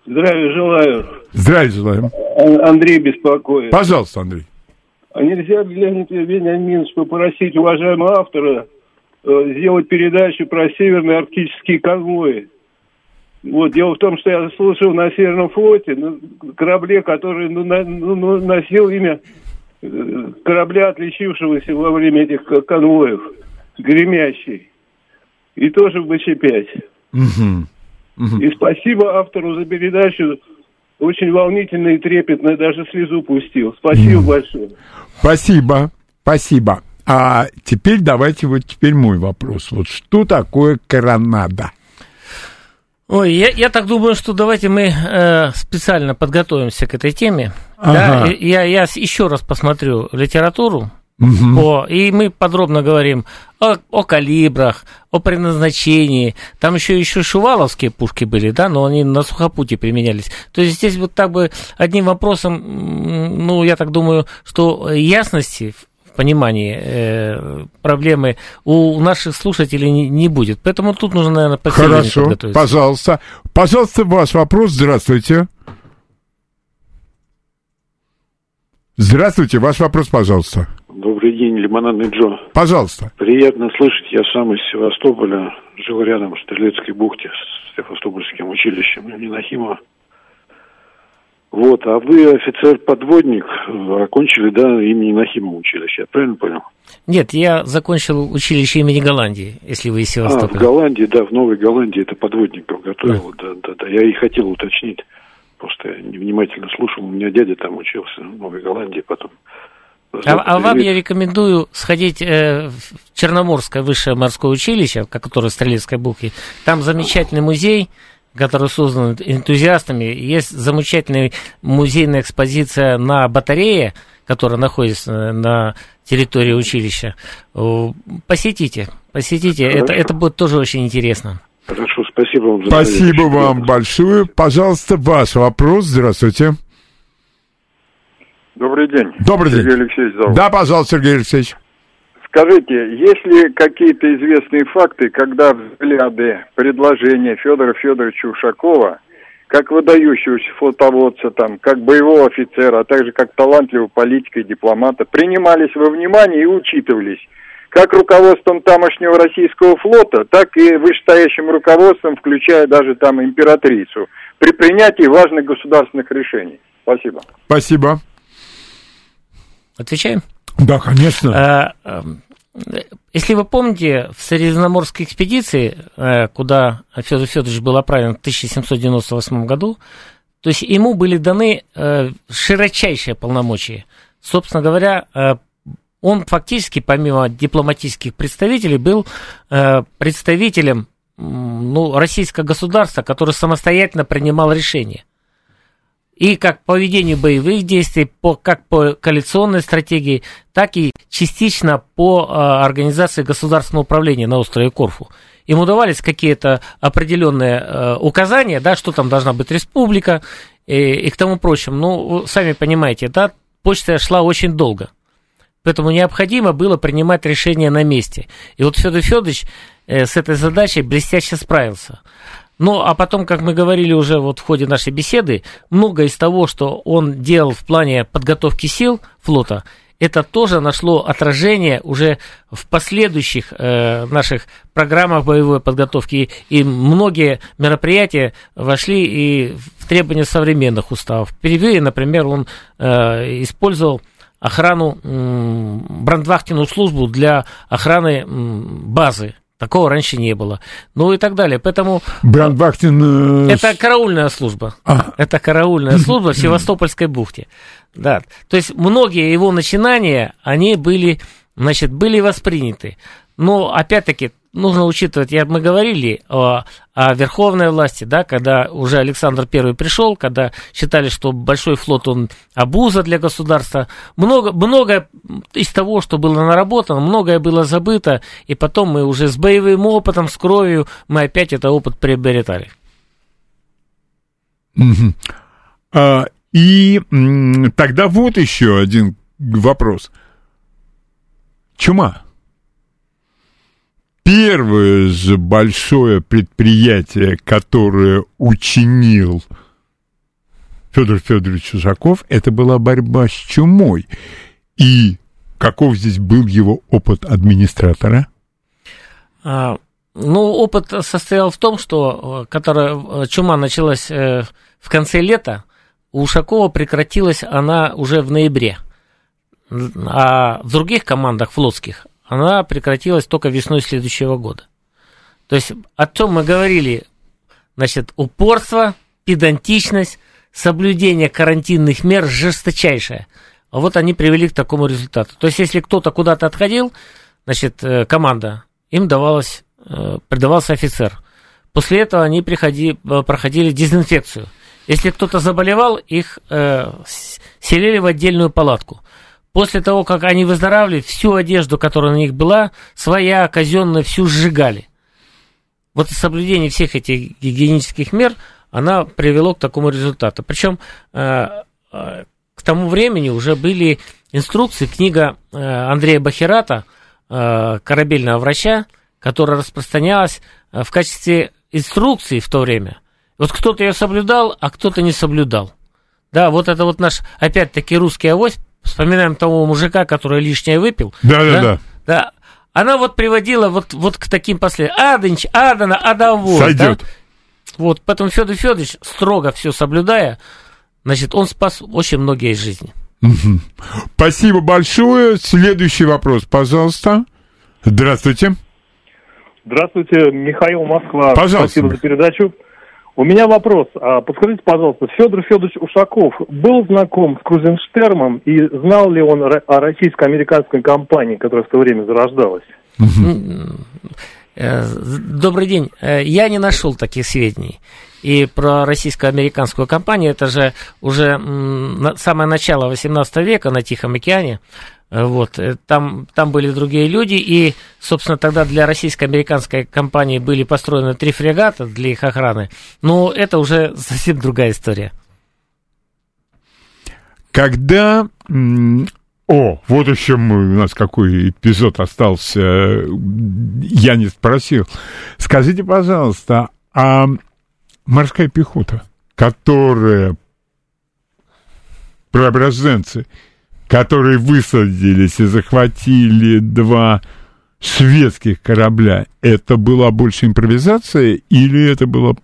Здравия желаю. Здравия желаем. Андрей беспокоит. Пожалуйста, Андрей. А нельзя, Леонид Вениаминович, попросить уважаемого автора э, сделать передачу про северные арктические конвои? Вот, дело в том, что я слушал на Северном флоте, на корабле, который ну, на, ну, носил имя корабля, отличившегося во время этих конвоев, гремящий. И тоже в БЧ-5. Угу. Угу. И спасибо автору за передачу. Очень волнительно и трепетно, даже слезу пустил. Спасибо большое. Спасибо, спасибо. А теперь давайте вот теперь мой вопрос. Вот что такое коронада? Ой, я, я так думаю, что давайте мы э, специально подготовимся к этой теме. Ага. Да? Я, я еще раз посмотрю литературу, Угу. По, и мы подробно говорим о, о калибрах, о предназначении. Там еще еще шуваловские пушки были, да, но они на сухопутье применялись. То есть здесь вот так бы одним вопросом, ну, я так думаю, что ясности понимании э, проблемы у наших слушателей не, не будет. Поэтому тут нужно, наверное, Хорошо, пожалуйста. Пожалуйста, ваш вопрос. Здравствуйте. Здравствуйте, ваш вопрос, пожалуйста. Добрый день, Лимонадный Джо. Пожалуйста. Приятно слышать, я сам из Севастополя, жил рядом в Стрелецкой бухте с Севастопольским училищем имени Нахимова. Вот, а вы офицер-подводник, окончили, да, имени Нахимова училище, я правильно понял? Нет, я закончил училище имени Голландии, если вы из А, в Севастополя. Голландии, да, в Новой Голландии это подводников готовил, да, да, да. Я и хотел уточнить, просто я невнимательно слушал, у меня дядя там учился в Новой Голландии потом. А, а вам я рекомендую сходить э, в Черноморское высшее морское училище, ко- которое в Стрелецкой бухте. Там замечательный музей, который создан энтузиастами. Есть замечательная музейная экспозиция на батарее, которая находится э, на территории училища. Посетите, посетите. Это, Хорошо. это будет тоже очень интересно. Хорошо, спасибо вам за Спасибо вам большое. Пожалуйста, ваш вопрос. Здравствуйте. Добрый день. Добрый день. Сергей Алексеевич зовут. Да, пожалуйста, Сергей Алексеевич. Скажите, есть ли какие-то известные факты, когда взгляды, предложения Федора Федоровича Ушакова, как выдающегося флотоводца, там, как боевого офицера, а также как талантливого политика и дипломата, принимались во внимание и учитывались как руководством тамошнего российского флота, так и вышестоящим руководством, включая даже там императрицу, при принятии важных государственных решений? Спасибо. Спасибо. Отвечаем? Да, конечно. А, эм, Если вы помните, в Средиземноморской экспедиции, э, куда Федор Федорович был отправлен в 1798 году, то есть ему были даны широчайшие полномочия. Собственно говоря, он фактически, помимо дипломатических представителей, был представителем ну, российского государства, которое самостоятельно принимал решения. И как по ведению боевых действий, по, как по коалиционной стратегии, так и частично по а, организации государственного управления на острове Корфу. Им удавались какие-то определенные э, указания, да, что там должна быть республика и, и к тому прочему. Ну, сами понимаете, да, почта шла очень долго. Поэтому необходимо было принимать решения на месте. И вот Федор Федорович э, с этой задачей блестяще справился. Ну, а потом, как мы говорили уже вот в ходе нашей беседы, многое из того, что он делал в плане подготовки сил флота, это тоже нашло отражение уже в последующих э, наших программах боевой подготовки. И многие мероприятия вошли и в требования современных уставов. Впервые, например, он э, использовал охрану, брандвахтенную службу для охраны базы. Такого раньше не было. Ну и так далее. Поэтому Брандбахтин... э, это караульная служба. А. Это караульная служба в Севастопольской бухте. Да. То есть многие его начинания, они были, значит, были восприняты. Но опять-таки нужно учитывать, я, мы говорили о, о верховной власти, да, когда уже Александр I пришел, когда считали, что большой флот он обуза для государства. Много, многое из того, что было наработано, многое было забыто, и потом мы уже с боевым опытом, с кровью, мы опять этот опыт приобретали. А, и тогда вот еще один вопрос. Чума. Первое же большое предприятие, которое учинил Федор Федорович Ушаков, это была борьба с чумой. И каков здесь был его опыт администратора? А, Ну, опыт состоял в том, что э, которая, э, чума началась э, в конце лета, у Ушакова прекратилась она уже в ноябре. А в других командах флотских она прекратилась только весной следующего года. То есть о чем мы говорили, значит, упорство, педантичность, соблюдение карантинных мер жесточайшее. А вот они привели к такому результату. То есть если кто-то куда-то отходил, значит, э, команда, им давалось, э, придавался офицер. После этого они приходи, э, проходили дезинфекцию. Если кто-то заболевал, их э, селили в отдельную палатку. После того, как они выздоравливали, всю одежду, которая на них была, своя, казенная, всю сжигали. Вот соблюдение всех этих гигиенических мер, она привело к такому результату. Причем э, э, к тому времени уже были инструкции, книга э, Андрея Бахерата, э, корабельного врача, которая распространялась в качестве инструкции в то время. Вот кто-то ее соблюдал, а кто-то не соблюдал. Да, вот это вот наш, опять-таки, русский авось. Вспоминаем того мужика, который лишнее выпил. Да-да-да. Да. Она вот приводила вот, вот к таким последствиям. Адынч, Адана, Адовой. Сойдет. Да? Вот, поэтому Федор Федорович, строго все соблюдая, значит, он спас очень многие жизни. Спасибо большое. Следующий вопрос, пожалуйста. Здравствуйте. Здравствуйте, Михаил Москва. Пожалуйста. Спасибо за передачу. У меня вопрос. А, подскажите, пожалуйста, Федор Федорович Ушаков был знаком с Крузенштермом и знал ли он о российско-американской компании, которая в то время зарождалась? Э, Добрый день. Э, Я не нашел таких сведений. И про российско-американскую компанию, это же уже самое начало 18 века на Тихом океане. Э, Вот, э, там, там были другие люди, и, собственно, тогда для российско-американской компании были построены три фрегата для их охраны. Но это уже совсем другая история. Когда... О, вот еще мы, у нас какой эпизод остался, я не спросил. Скажите, пожалуйста, а морская пехота, которая преображенцы, которые высадились и захватили два шведских корабля, это была больше импровизация или это было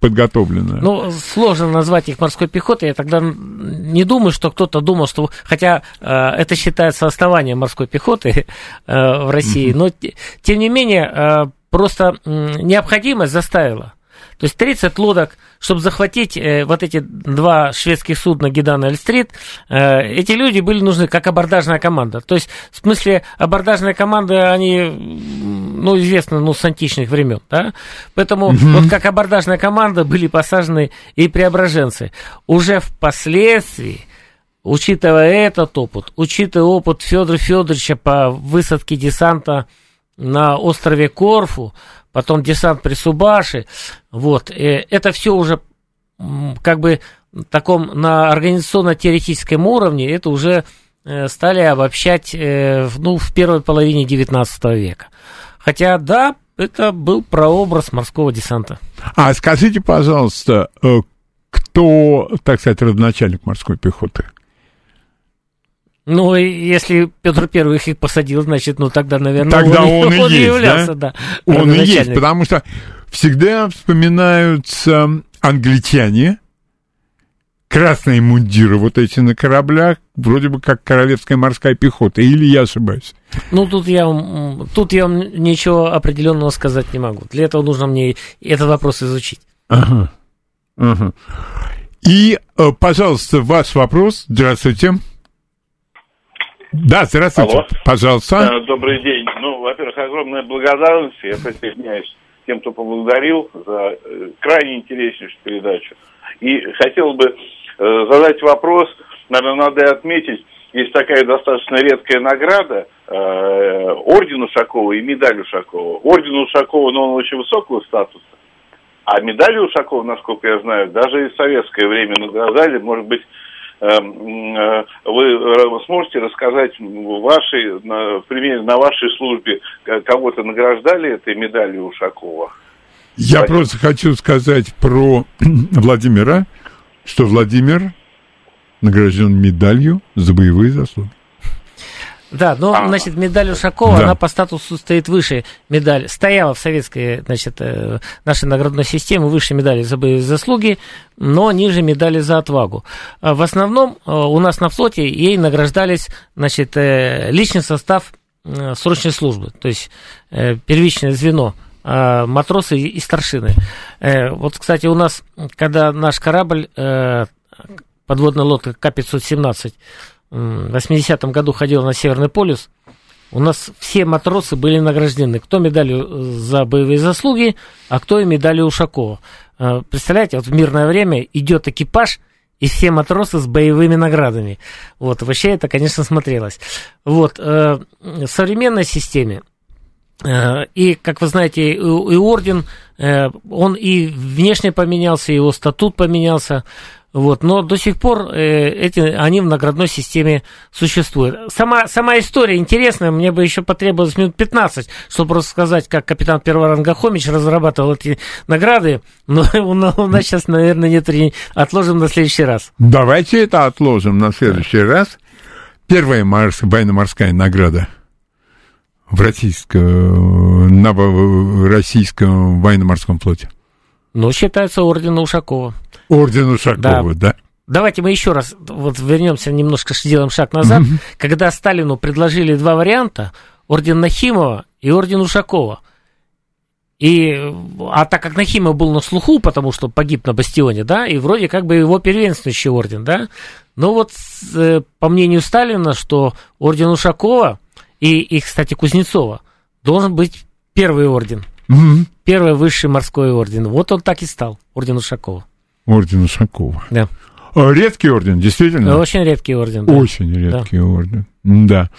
подготовлено? Ну, сложно назвать их морской пехотой. Я тогда не думаю, что кто-то думал, что... Хотя э, это считается основанием морской пехоты э, в России. Но, те- тем не менее, э, просто необходимость заставила. То есть 30 лодок, чтобы захватить э, вот эти два шведских судна Гидан и Эльстрит, э, эти люди были нужны как абордажная команда. То есть, в смысле, абордажная команда, они, ну, известны, ну, с античных времен, да? Поэтому вот как абордажная команда были посажены и преображенцы. Уже впоследствии, учитывая этот опыт, учитывая опыт Федора Федоровича по высадке десанта на острове Корфу, потом десант при Субаши, вот, э, это все уже как бы таком на организационно-теоретическом уровне, это уже э, стали обобщать э, ну, в первой половине 19 века. Хотя, да, это был прообраз морского десанта. А скажите, пожалуйста, кто, так сказать, родоначальник морской пехоты? Ну, и если Петр Первый их посадил, значит, ну тогда, наверное, Тогда он, и есть, являлся, да? да. Он и есть, потому что всегда вспоминаются англичане, красные мундиры вот эти на кораблях, вроде бы как королевская морская пехота, или я ошибаюсь? Ну, тут я, вам, тут я вам ничего определенного сказать не могу. Для этого нужно мне этот вопрос изучить. Ага. Ага. И, э, пожалуйста, ваш вопрос. Здравствуйте. Да, здравствуйте. Алло. Пожалуйста. Добрый день. Ну, во-первых, огромная благодарность. Я присоединяюсь к тем, кто поблагодарил за э, крайне интереснейшую передачу. И хотел бы э, задать вопрос, наверное, надо и отметить, есть такая достаточно редкая награда, э, орден Ушакова и медаль Ушакова. Орден Ушакова, но он очень высокого статуса, а медаль Ушакова, насколько я знаю, даже и в советское время награждали, может быть, вы э, сможете рассказать вашей, на, примере на вашей службе, к- кого-то награждали этой медалью Ушакова? Я Спасибо. просто хочу сказать про Владимира, что Владимир награжден медалью за боевые заслуги. Да, но, А. значит, медаль Ушакова, Да. она по статусу стоит выше медаль. Стояла в советской, значит, э, нашей наградной системе выше медали за боевые заслуги, но ниже медали за отвагу. А В основном э, у нас на флоте ей награждались, значит, э, личный состав срочной службы, то есть первичное звено а матросы и старшины. Вот, кстати, у нас, когда наш корабль, подводная лодка К-517, м, в 80-м году ходила на Северный полюс, у нас все матросы были награждены. Кто медалью за боевые заслуги, а кто и медалью Ушакова. Э, Представляете, вот в мирное время идет экипаж, и все матросы с боевыми наградами. Вот, вообще это, конечно, смотрелось. Вот, э, в современной системе Э, И, как вы знаете, и, орден, он и внешне поменялся, его статут поменялся. Вот, но до сих пор э, эти, они в наградной системе существуют. Сама, сама история интересная, мне бы еще потребовалось минут 15, чтобы рассказать, как капитан первого ранга Хомич разрабатывал эти награды, но у у нас сейчас, наверное, нет времени. Отложим на следующий раз. Давайте это отложим на следующий раз. Первая морс- военно-морская награда в российском, на в- российском военно-морском флоте. Ну, считается орден Ушакова. Орден Ушакова, да? давайте мы еще раз вот вернемся немножко, сделаем шаг назад. Когда Сталину предложили два варианта, орден Нахимова и орден Ушакова. И, а так как Нахимов был на слуху, потому что погиб на бастионе, да, и вроде как бы его первенствующий орден, да, но вот э, по мнению Сталина, что орден Ушакова и, и, кстати, Кузнецова должен быть первый орден, Мгм. первый высший морской орден. Вот он так и стал, орден Ушакова. Орден Ушакова. Да. А, Редкий орден, действительно? Очень редкий орден. да. Очень редкий орден. Да.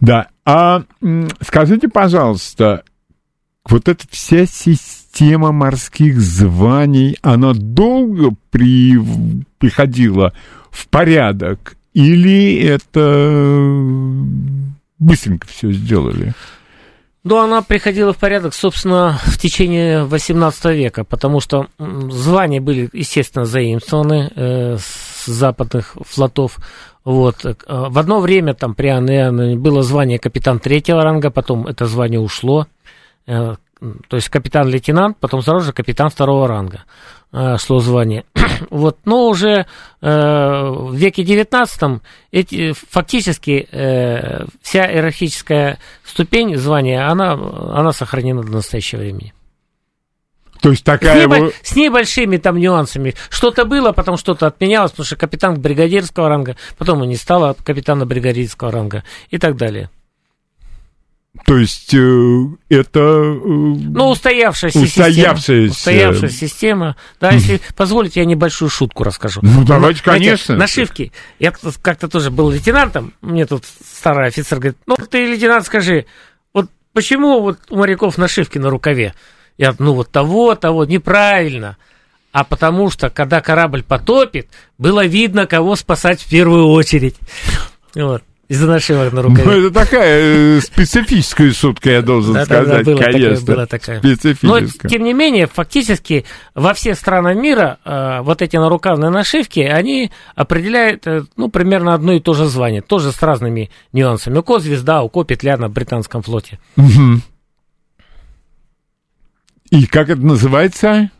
Да. А скажите, пожалуйста, вот эта вся система морских званий, она долго при, приходила в порядок? Или это быстренько все сделали? Ну, она приходила в порядок, собственно, в течение 18 века, потому что звания были, естественно, заимствованы э, с западных флотов. Вот. э, В одно время там при Анне было звание капитан третьего ранга, потом это звание ушло. Э, То есть капитан-лейтенант, потом сразу же капитан второго ранга э, шло звание. вот. Но уже э, в веке 19 эти, фактически э, вся иерархическая ступень звания, она, она сохранена до настоящего времени. То есть С, такая небо- вот... с небольшими там нюансами. Что-то было, потом что-то отменялось, потому что капитан бригадирского ранга, потом и не стало капитана бригадирского ранга и так далее. То есть э, это... э, Ну, устоявшаяся, Устоявшаяся. система. Устоявшая система. Да, если позволите, я небольшую шутку расскажу. Ну, давайте, Знаете, конечно. Нашивки. Я как-то тоже был лейтенантом, мне тут старый офицер говорит, ну, ты, лейтенант, скажи, вот почему вот у моряков нашивки на рукаве? Я, ну, вот того, того, неправильно. А потому что, когда корабль потопит, было видно, кого спасать в первую очередь. Вот. Из-за нашивок на рукаве. Ну, это такая э, специфическая шутка, я должен сказать, было такое, конечно. было такое. Специфическая. Но, тем не менее, фактически во все страны мира э, вот эти нарукавные нашивки, они определяют, э, ну, примерно одно и то же звание, тоже с разными нюансами. У ко звезда, у ко петля на британском флоте. И как это называется?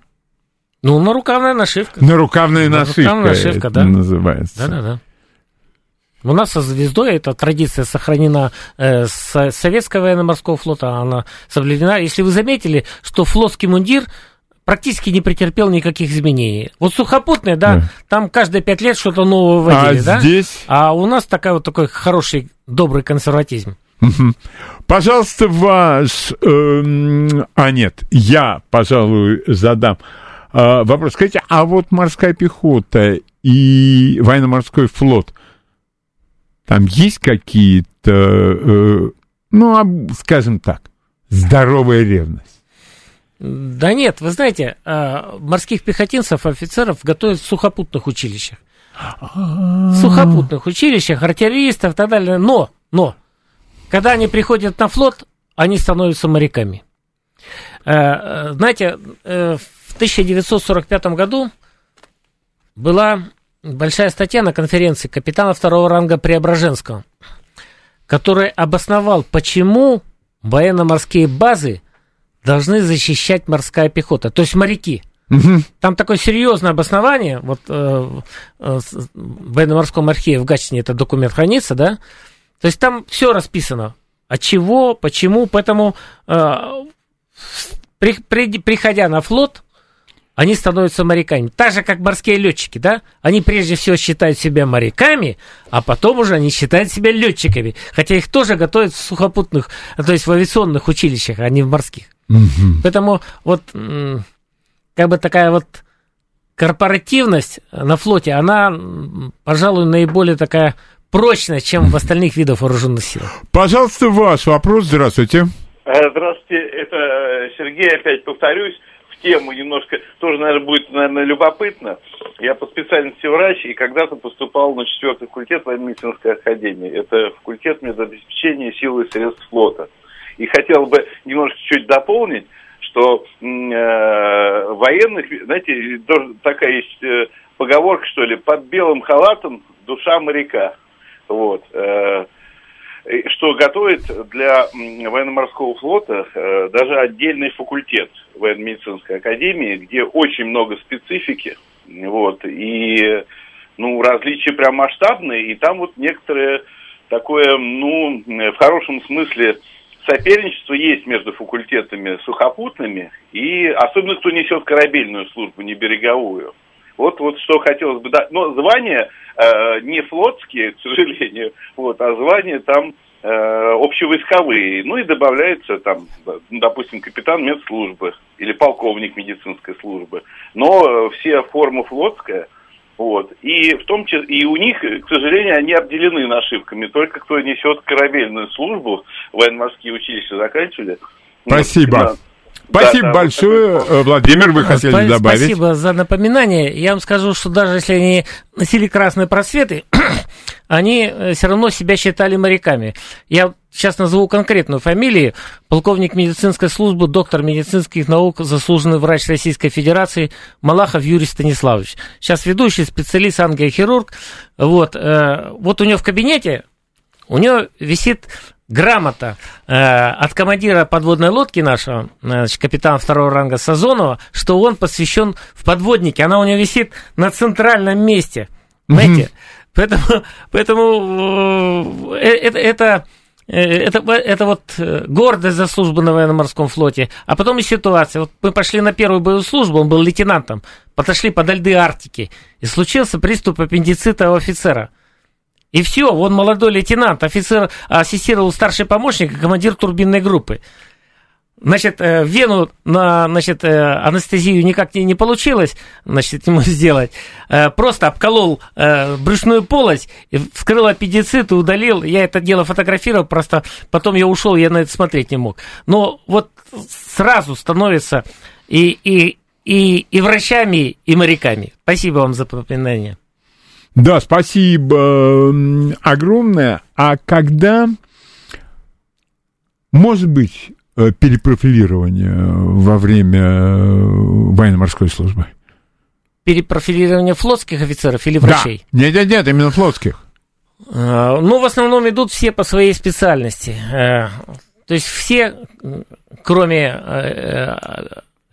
Ну, нарукавная нашивка. Нарукавная нашивка. Нарукавная нашивка, да. называется. Да-да-да. У нас со звездой эта традиция сохранена э, с советского военно-морского флота, она соблюдена. Если вы заметили, что флотский мундир практически не претерпел никаких изменений. Вот сухопутные, да, Да. там каждые пять лет что-то новое А вводили, да? здесь? А у нас такая вот такой хороший, добрый консерватизм. Пожалуйста, ваш... эм, а, нет, я, пожалуй, задам э, вопрос. Скажите, а вот морская пехота и военно-морской флот, там есть какие-то, э, ну, скажем так, здоровая ревность? Да нет, вы знаете, э, морских пехотинцев, офицеров готовят в сухопутных училищах. В сухопутных училищах, артиллеристов и так далее. Но, но, когда они приходят на флот, они становятся моряками. Э, э, Знаете, в 1945 году была большая статья на конференции капитана второго ранга Преображенского, который обосновал, почему военно-морские базы должны защищать морская пехота, то есть моряки. Там такое серьезное обоснование, вот э, э, в военно-морском архиве в Гатчине этот документ хранится, да, то есть там все расписано, от чего, почему, поэтому э, при- при- приходя на флот, они становятся моряками. Так же, как морские летчики, да? Они прежде всего считают себя моряками, а потом уже они считают себя летчиками. Хотя их тоже готовят в сухопутных, то есть в авиационных училищах, а не в морских. Поэтому вот как бы такая вот корпоративность на флоте, она, пожалуй, наиболее такая прочная, чем в остальных видах вооруженных сил. Пожалуйста, ваш вопрос. Здравствуйте. Э, Здравствуйте, это э, Сергей, опять повторюсь, тему немножко, тоже, наверное, будет, наверное, любопытно. Я по специальности врач и когда-то поступал на четвертый факультет военно-медицинской академии. Это факультет медобеспечения силы и средств флота. И хотел бы немножко чуть дополнить, что э, военных, знаете, такая есть э, поговорка, что ли, под белым халатом душа моряка. Вот. э, что готовит для военно-морского флота э, даже отдельный факультет военно-медицинской академии, где очень много специфики, вот, и ну, различия прям масштабные, и там вот некоторые такое, ну, в хорошем смысле соперничество есть между факультетами сухопутными, и особенно кто несет корабельную службу, не береговую. Вот, вот что хотелось бы дать. Но звания э, не флотские, к сожалению, вот, а звания там э, общевойсковые. Ну и добавляется там, допустим, капитан медслужбы или полковник медицинской службы. Но э, все форма флотская – вот. И в том числе, и у них, к сожалению, они обделены нашивками. Только кто несет корабельную службу, военно-морские училища заканчивали. Спасибо. Ну, Спасибо да, большое, да. Владимир, вы хотели Спа- добавить? Спасибо за напоминание. Я вам скажу, что даже если они носили красные просветы, они э, все равно себя считали моряками. Я сейчас назову конкретную фамилию. Полковник медицинской службы, доктор медицинских наук, заслуженный врач Российской Федерации Малахов Юрий Станиславович. Сейчас ведущий специалист, ангиохирург. Вот, э, вот у него в кабинете, у него висит грамота э, от командира подводной лодки нашего, значит, капитана второго ранга Сазонова, что он посвящен в подводнике. Она у него висит на центральном месте. Понимаете? Поэтому, поэтому э, это, это, э, это, это вот э, гордость за службу на военно-морском флоте. А потом и ситуация. Вот мы пошли на первую боевую службу, он был лейтенантом, подошли подо льды Арктики, и случился приступ аппендицита у офицера. И все, он молодой лейтенант, офицер ассистировал старший помощник командир турбинной группы. Значит, э, вену на значит, э, анестезию никак не, не получилось значит, ему сделать. Э, просто обколол брюшную полость, вскрыл аппендицит и удалил. Я это дело фотографировал, просто потом я ушел, я на это смотреть не мог. Но вот сразу становится и, и, и, и врачами, и моряками. Спасибо вам за напоминание. Да, спасибо огромное. А когда, может быть, э, перепрофилирование во время э, военно-морской службы? Перепрофилирование флотских офицеров или врачей? Да. Нет, нет, нет, именно флотских. Э, ну, в основном идут все по своей специальности. То есть все, кроме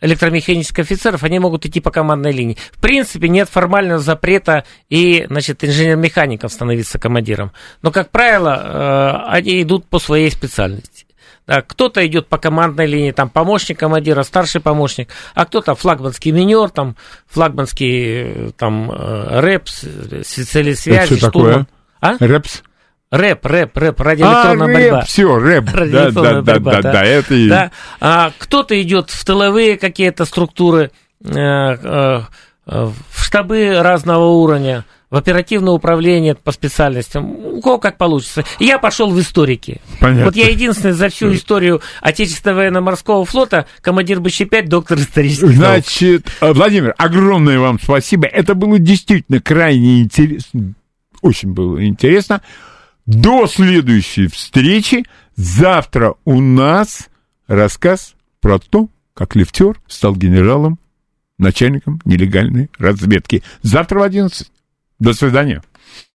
электромеханических офицеров, они могут идти по командной линии. В принципе, нет формального запрета и, значит, инженер-механиков становиться командиром. Но, как правило, они идут по своей специальности. Кто-то идет по командной линии, там помощник командира, старший помощник, а кто-то флагманский минер, там флагманский там рэпс, специалист связи, такое? А? Рэпс? Рэп, рэп, рэп, радиоэлектронная а, борьба. Рэп, все, рэп. Да, да, борьба, да, да, да, это и... Да. А, кто-то идет в тыловые какие-то структуры, э, э, в штабы разного уровня, в оперативное управление по специальностям, у кого как получится. Я пошел в историки. Понятно. Вот я единственный за всю историю Отечественного военно-морского флота, командир БЧ-5, доктор исторических Значит, наук. Владимир, огромное вам спасибо. Это было действительно крайне интересно. Очень было интересно. До следующей встречи. Завтра у нас рассказ про то, как лифтер стал генералом, начальником нелегальной разведки. Завтра в 11. До свидания.